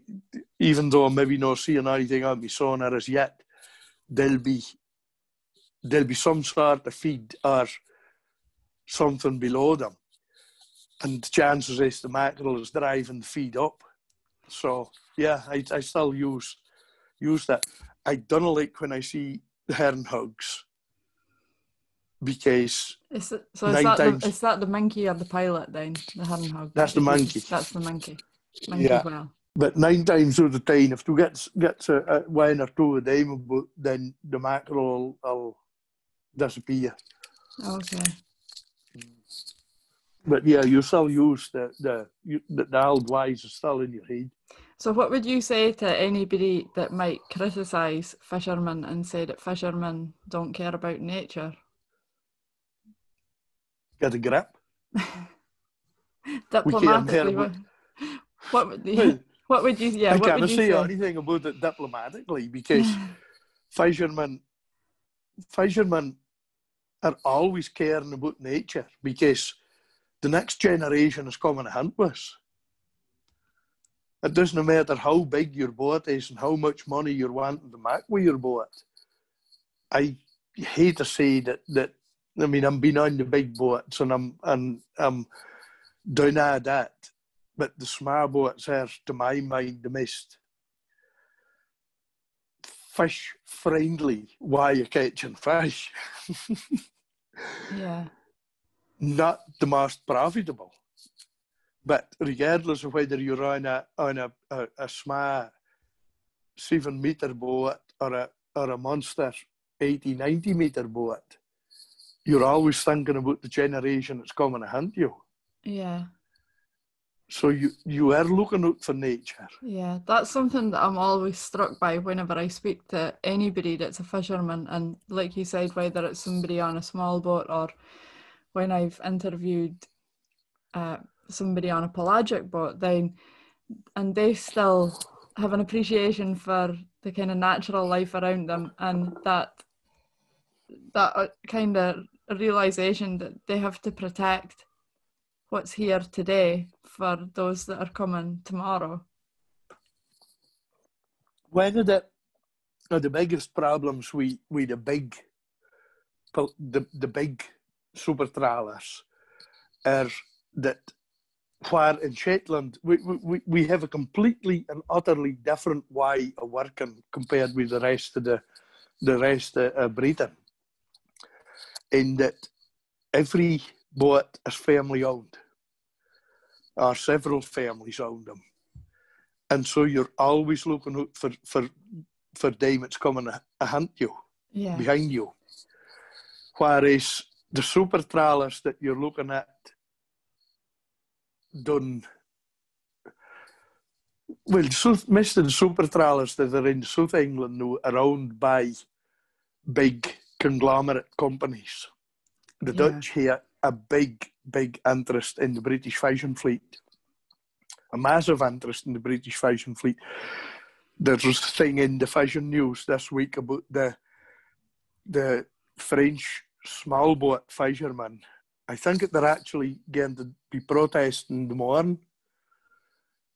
even though I'm maybe not seeing anything on my sonar as yet, there'll be there'll be some sort of feed or something below them. And chances is the mackerel is driving the feed up. So yeah, I, I still use use that. I don't like when I see the herring hogs because Is it, so is that, times. the, is that the monkey or the pilot then? The herring hog? That's the monkey. That's the monkey. Monkey Yeah. well. But nine times out of ten, if you gets gets a, a uh, one or two of them, about, then the mackerel will, will disappear. Okay. But yeah, you still use the the you, the, the old wise is still in your head. So what would you say to anybody that might criticise fishermen and say that fishermen don't care about nature? Get a grip. Diplomatically, what, what would you, (laughs) what would you yeah I what can't say say? anything about it diplomatically because (laughs) fishermen fishermen are always caring about nature because the next generation is coming to hunt with us. It doesn't matter how big your boat is and how much money you're wanting to make with your boat. I hate to say that that I mean I'm been on the big boats and I'm and I'm doing all that. But the small boats are to my mind the most fish friendly way of catching fish. (laughs) Yeah. not the most profitable. But regardless of whether you're on a on a, a, a small seven meter boat or a or a monster 80, 90 meter boat, you're always thinking about the generation that's coming to hunt you. Yeah. So you, you are looking out for nature. Yeah, that's something that I'm always struck by whenever I speak to anybody that's a fisherman. And like you said, whether it's somebody on a small boat or when I've interviewed uh, somebody on a pelagic boat, then and they still have an appreciation for the kind of natural life around them and that that uh, kind of realization that they have to protect what's here today for those that are coming tomorrow. One of the, the biggest problems with, with the big the, the big super trawlers are that where in Shetland we, we, we have a completely and utterly different way of working compared with the rest of the the rest of, of Britain. In that every boat is family owned, or several families own them, and so you're always looking out for for for them that's coming to, hunt you Yeah. behind you. Whereas the super trawlers that you're looking at done well, south, most of the super trawlers that are in South England now are owned by big conglomerate companies. The Yeah. Dutch here a big, big interest in the British fishing fleet, a massive interest in the British fishing fleet. There's a thing in the fashion news this week about the the French small boat fishermen. I think that they're actually going to be protesting tomorrow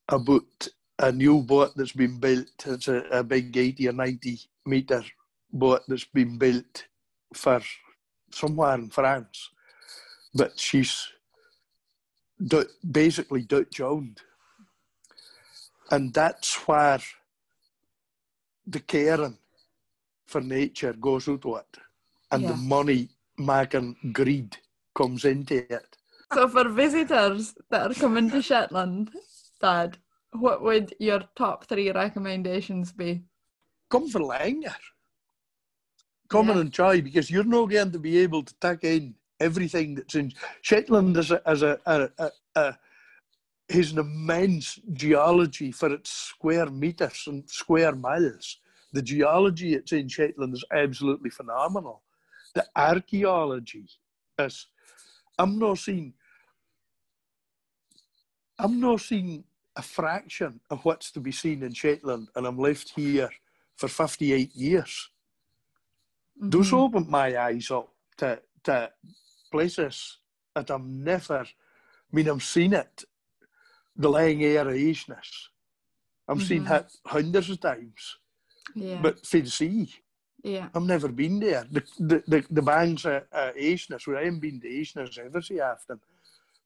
about a new boat that's been built. It's a, a big 80 or 90 metre boat that's been built for somewhere in France. But she's basically Dutch owned. And that's where the caring for nature goes out of it. And Yeah. the money making greed comes into it. So for visitors that are coming to Shetland, Dad, what would your top three recommendations be? come for Langer. Come Yeah. and enjoy because you're not going to be able to take in everything that's in Shetland as a as a, a, a, a has an immense geology for its square meters and square miles. The geology it's in Shetland is absolutely phenomenal. The archaeology is I'm not seeing I'm not seeing a fraction of what's to be seen in Shetland and I'm left here for 58 years. Those Mhm. opened my eyes up to, to places that I've never, I mean, I've seen it, the Lang Ayre of. I've seen Mhm. it hundreds of times, Yeah. but for the sea, yeah. I've never been there. The, the, the, the banks of uh, Eshaness, well, I haven't been to Eshaness ever so often,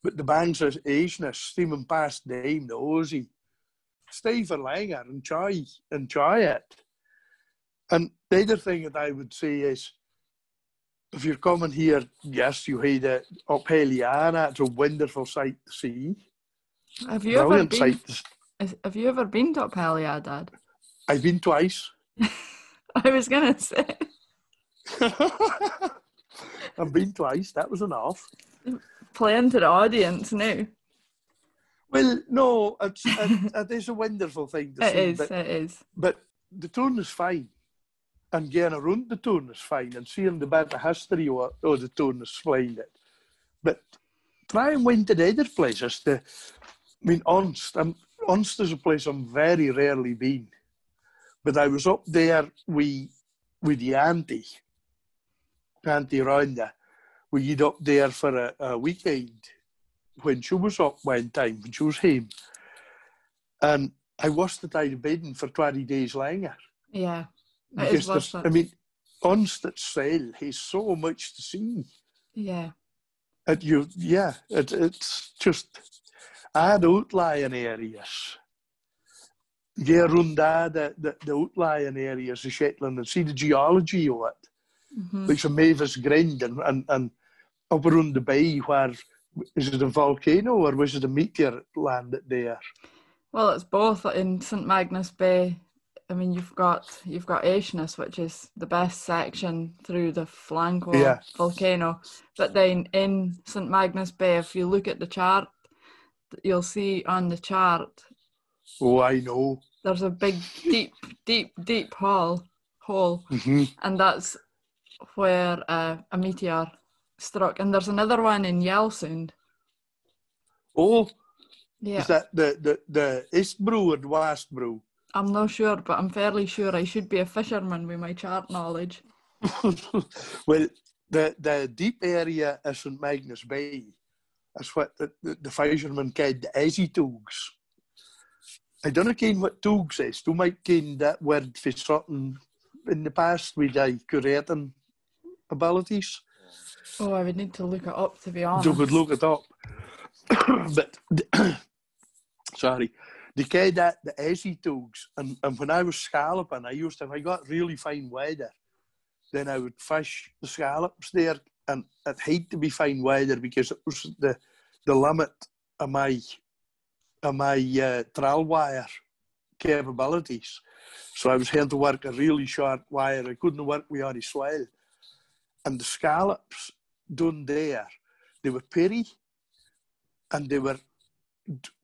but the banks of Eshaness, steaming past them, the Aussie, stay for longer, enjoy, enjoy it. And the other thing that I would say is, if you're coming here, yes, you had it Up Helly Aa. It's a wonderful sight to see. Have you ever been? sight. to Have you ever been to Pelia, Dad? I've been twice. (laughs) I was gonna say. (laughs) I've been twice. That was enough. Playing to the audience now. Well, no, it's, it, it is a wonderful thing to (laughs) It see. is. But, It is. but the tone is fine. And getting around the tune is fine. And seeing the bit of history of, of the tune is splendid. But try and went to the other places. To, I mean, Unst, I'm, Unst is a place I'm very rarely been. But I was up there with, with the auntie, Auntie Rhonda. We get up there for a, a weekend when she was up one time, when she was home. And I was the time bidding for 20 days longer. Yeah. It is I it. mean, Unst itself has so much to see. Yeah. It, you, yeah, it, it's just add outlying areas. Yeah, the, the, the outlying areas of Shetland and see the geology of it. Mhm. Like some Mavis Grind and, and, and up around the bay where is it a volcano or was it a meteor landed there? Well, it's both in St Magnus Bay. I mean, you've got you've got Eshaness, which is the best section through the Flanco Yeah. volcano. But then in St Magnus Bay, if you look at the chart, you'll see on the chart Oh, I know. there's a big, deep, deep, deep hole, hole, hmm and that's where uh, a meteor struck. And there's another one in Yell Sound. Oh, Yeah, is that the, the, the East Brew the West Brew? I'm not sure, but I'm fairly sure I should be a fisherman with my chart knowledge. (laughs) well, the, the deep area is St Magnus Bay That's what the, the, the fishermen called the Ezzy Tugs. I don't know what Tugs is. Do might ken that word for something in the past with like curating abilities. Oh, I would need to look it up to be honest. You could look it up. (coughs) but, (coughs) sorry, they called that the Ezzy Tugs. And, and when I was scalloping, I used to, if I got really fine weather, then I would fish the scallops there. And it had to be fine weather because it was the, the limit of my, of my uh, trawl wire capabilities. So I was having to work a really short wire. I couldn't work with any swell. And the scallops done there, they were pretty and they were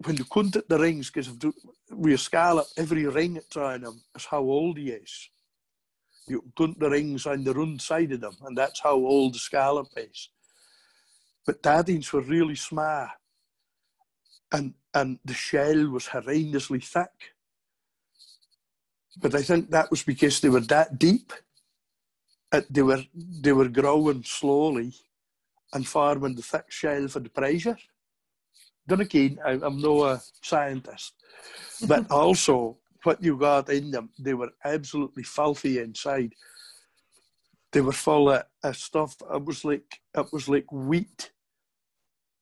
when you count at the rings because with a scallop every ring on them is how old he is. You count the rings on the round side of them and that's how old the scallop is. But daddies were really small and and the shell was horrendously thick. But I think that was because they were that deep they were they were growing slowly and forming the thick shell for the pressure then again, I, I'm no a scientist, but also what you got in them, they were absolutely filthy inside. They were full of, of stuff. It was like it was like wheat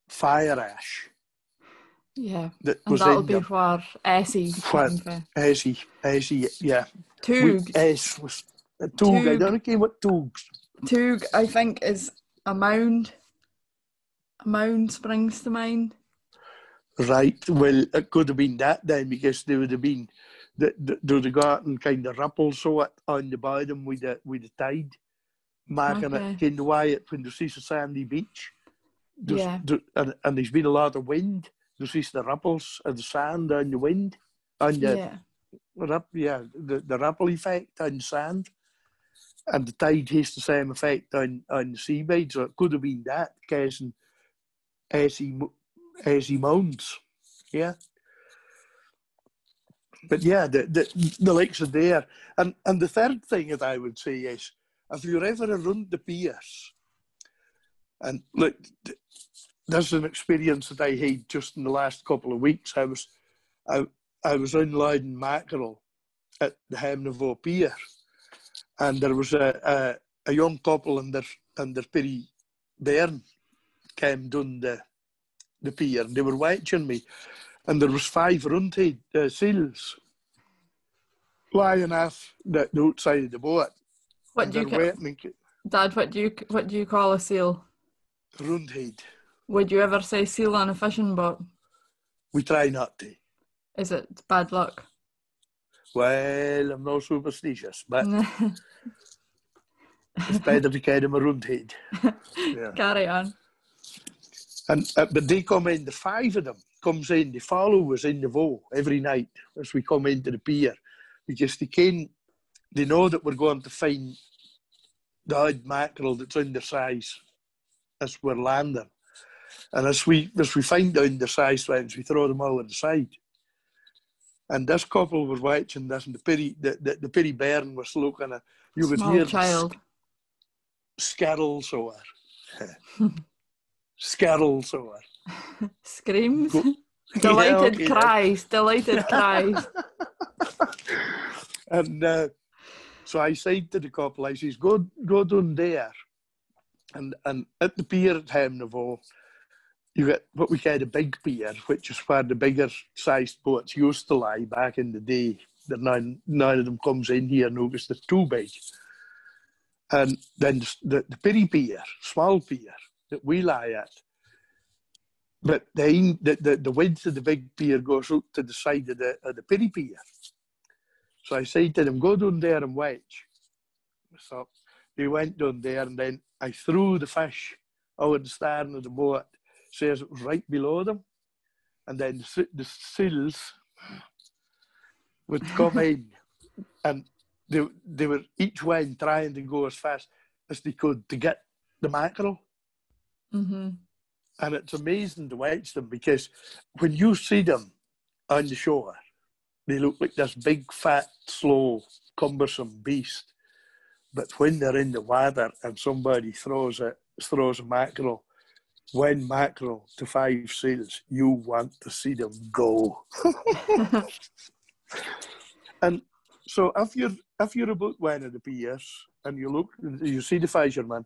fire ash. Yeah. that and that'll be them. where Essie from. Essie, Essie, yeah. Toog. Wheat S was a toog. I don't know what toogs. Toog, I think, is a mound. A mound springs to mind. Right. Well, it could have been that then because they would have been the the, the, garden kind of ripples so it on the bottom with the with the tide, marking okay. it kind of way it when there's sandy beach. There's, yeah. There, and, and there's been a lot of wind. There's see the ripples and the sand and the wind and the yeah. Rip, yeah, the, the ripple effect on sand. And the tide has the same effect on, on the seabed. So it could have been that, causing as he Ezy moans, Yeah. But yeah, the, the, the lakes are there. And, and the third thing that I would say is if you're ever around the piers, and look, there's an experience that I had just in the last couple of weeks. I was, I, I was in Loudon Mackerel at the Hamnavoe Pier, and there was a, a, a young couple and their and their pretty bairn came down the the pier, and they were watching me, and there was five rundhead uh, seals lying off the, the outside of the boat. What do you, ca- waiting Dad? What do you what do you call a seal? rundhead. Would you ever say seal on a fishing boat? We try not to. Is it bad luck? Well, I'm not superstitious, but (laughs) it's better to get him a rundhead. (laughs) Yeah. Carry on. And uh, but they come in, the five of them comes in, they follow us in the boat every night as we come into the pier because they can, they know that we're going to find the odd mackerel that's undersized as we're landing. And as we as we find the undersized ones, we throw them over the side. And this couple was watching this, and the pity the, the, the pity bairn was looking at you could Small hear child. scattles over. (laughs) (laughs) scattles over. (laughs) Screams. Go- (laughs) Delighted okay. cries. Delighted (laughs) cries. and uh, so I said to the couple, I says, go, go down there. And, and at the pier at Hamnavoe, you get what we call a big pier, which is where the bigger sized boats used to lie back in the day. That none, none of them comes in here now because they're too big. And then the, the, the pier, small pier that we lie at, but the, the, the, the width of the big pier goes out to the side of the, of the pity pier. So I said to them, go down there and watch. So they went down there and then I threw the fish over the stern of the boat, says it was right below them. And then the, the seals would come in (laughs) and they, they were each one trying to go as fast as they could to get the mackerel. Hmm And it's amazing to watch them because when you see them on the shore, they look like this big, fat, slow, cumbersome beast. But when they're in the water and somebody throws a throws a mackerel, one mackerel to five seals, you want to see them go. (laughs) and so if you're if you're about one of the piers and you look you see the fisherman,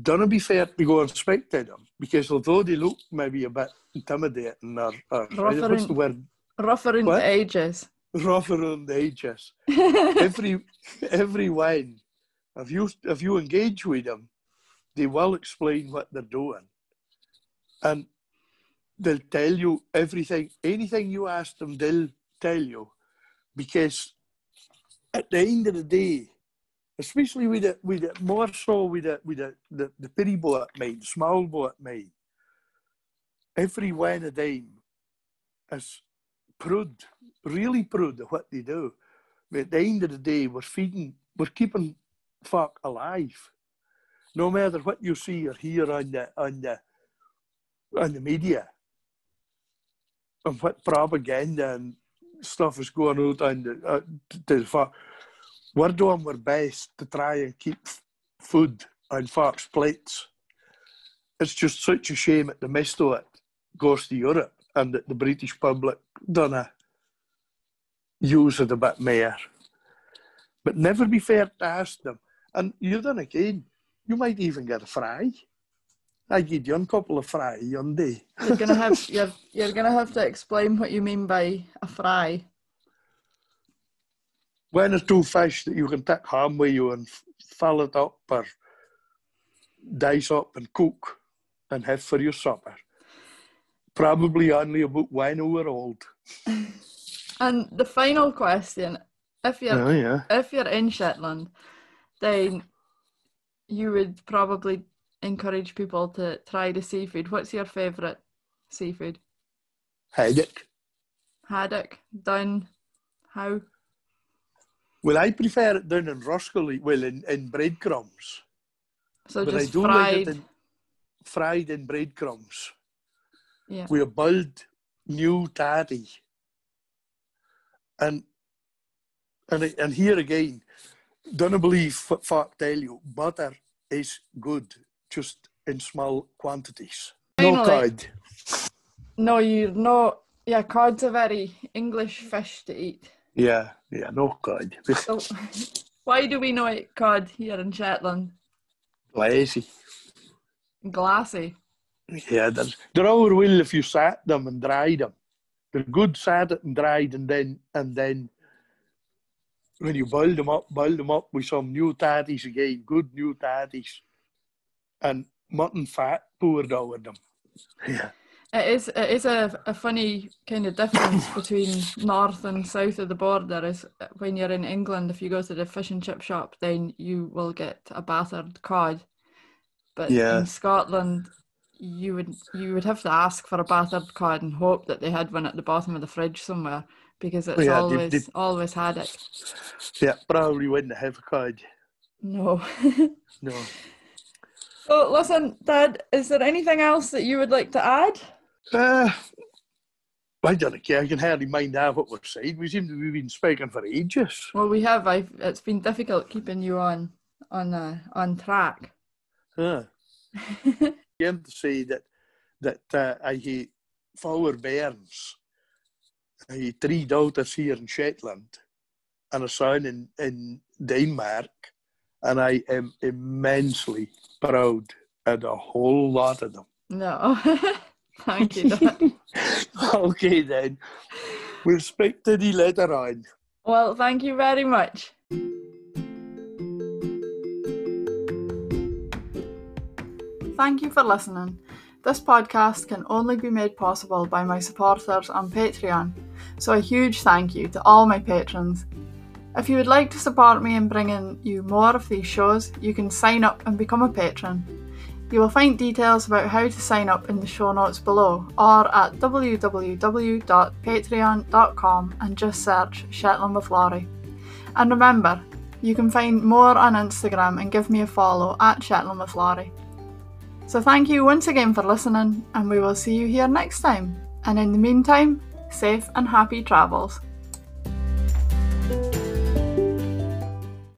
don't be fair to go and speak to them because although they look maybe a bit intimidating or, or what's the word Rough around What? the ages. (laughs) rough around the edges. (laughs) every every one, if you if you engage with them, they will explain what they're doing, and they'll tell you everything. Anything you ask them, they'll tell you, because at the end of the day, especially with the with the, more so with the with the the, the pity boat made, the small boat made, every one of them is proud, really proud of what they do. But at the end of the day, we're feeding, we're keeping folk alive. No matter what you see or hear on the on the on the media, and what propaganda and stuff is going out on the uh, to the folk, we're doing our best to try and keep food on folks' plates. It's just such a shame that the mist of it goes to Europe and that the British public don't use it a bit more. But never be fair to ask them. And you then again, you might even get a fry. I give you a couple of fry one day. You're gonna have (laughs) you're you're gonna have to explain what you mean by a fry. One or two fish that you can take home with you and fill it up or dice up and cook and have for your supper. Probably only about one hour old. And the final question, if you're Oh yeah. if you're in Shetland, then you would probably encourage people to try the seafood. What's your favourite seafood? Haddock. Haddock, done, how? Well, I prefer it down in Roskilde, well, in, in breadcrumbs. So but I just do fried. like it in, fried in breadcrumbs. yeah. a boiled new tatty. And and and here again, don't believe what folk tell you. Butter is good, just in small quantities. No cod. No, you're not. Yeah, cod's a very English fish to eat. Yeah, yeah, no cod. So, (laughs) oh, why do we not eat cod here in Shetland? Lazy. Glassy. Yeah, they're, they're our will if you sat them and dried them. They're good sat and dried, and then and then when you boil them up, boil them up with some new tatties again, good new tatties, and mutton fat poured over them. Yeah, It is. It is a, a funny kind of difference (coughs) between north and south of the border. Is uh, when you're in England, if you go to the fish and chip shop, then you will get a battered cod. But Yeah. in Scotland, you would you would have to ask for a battered cod and hope that they had one at the bottom of the fridge somewhere because oh, it's Yeah, they- always they- always had it. yeah, probably wouldn't have a cod. No. (laughs) No. so listen, Dad, is there anything else that you would like to add? Uh, I don't care. I can hardly mind half what we're saying. We seem to have been speaking for ages. Well, we have. I've. It's been difficult keeping you on on uh, on track. Huh. (laughs) Again to say that that uh, I had four bairns. I had three daughters here in Shetland and a son in, in Denmark. And I am immensely proud of a whole lot of them. No. (laughs) Thank you. (laughs) Okay, then. We'll speak to thee later on. well, thank you very much. Thank you for listening. This podcast can only be made possible by my supporters on Patreon, so a huge thank you to all my patrons. If you would like to support me in bringing you more of these shows, you can sign up and become a patron. You will find details about how to sign up in the show notes below or at www.patreon.com and just search Shetland with Laurie. And remember, you can find more on Instagram and give me a follow at Shetland with Laurie. So thank you once again for listening, and we will see you here next time. And in the meantime, safe and happy travels.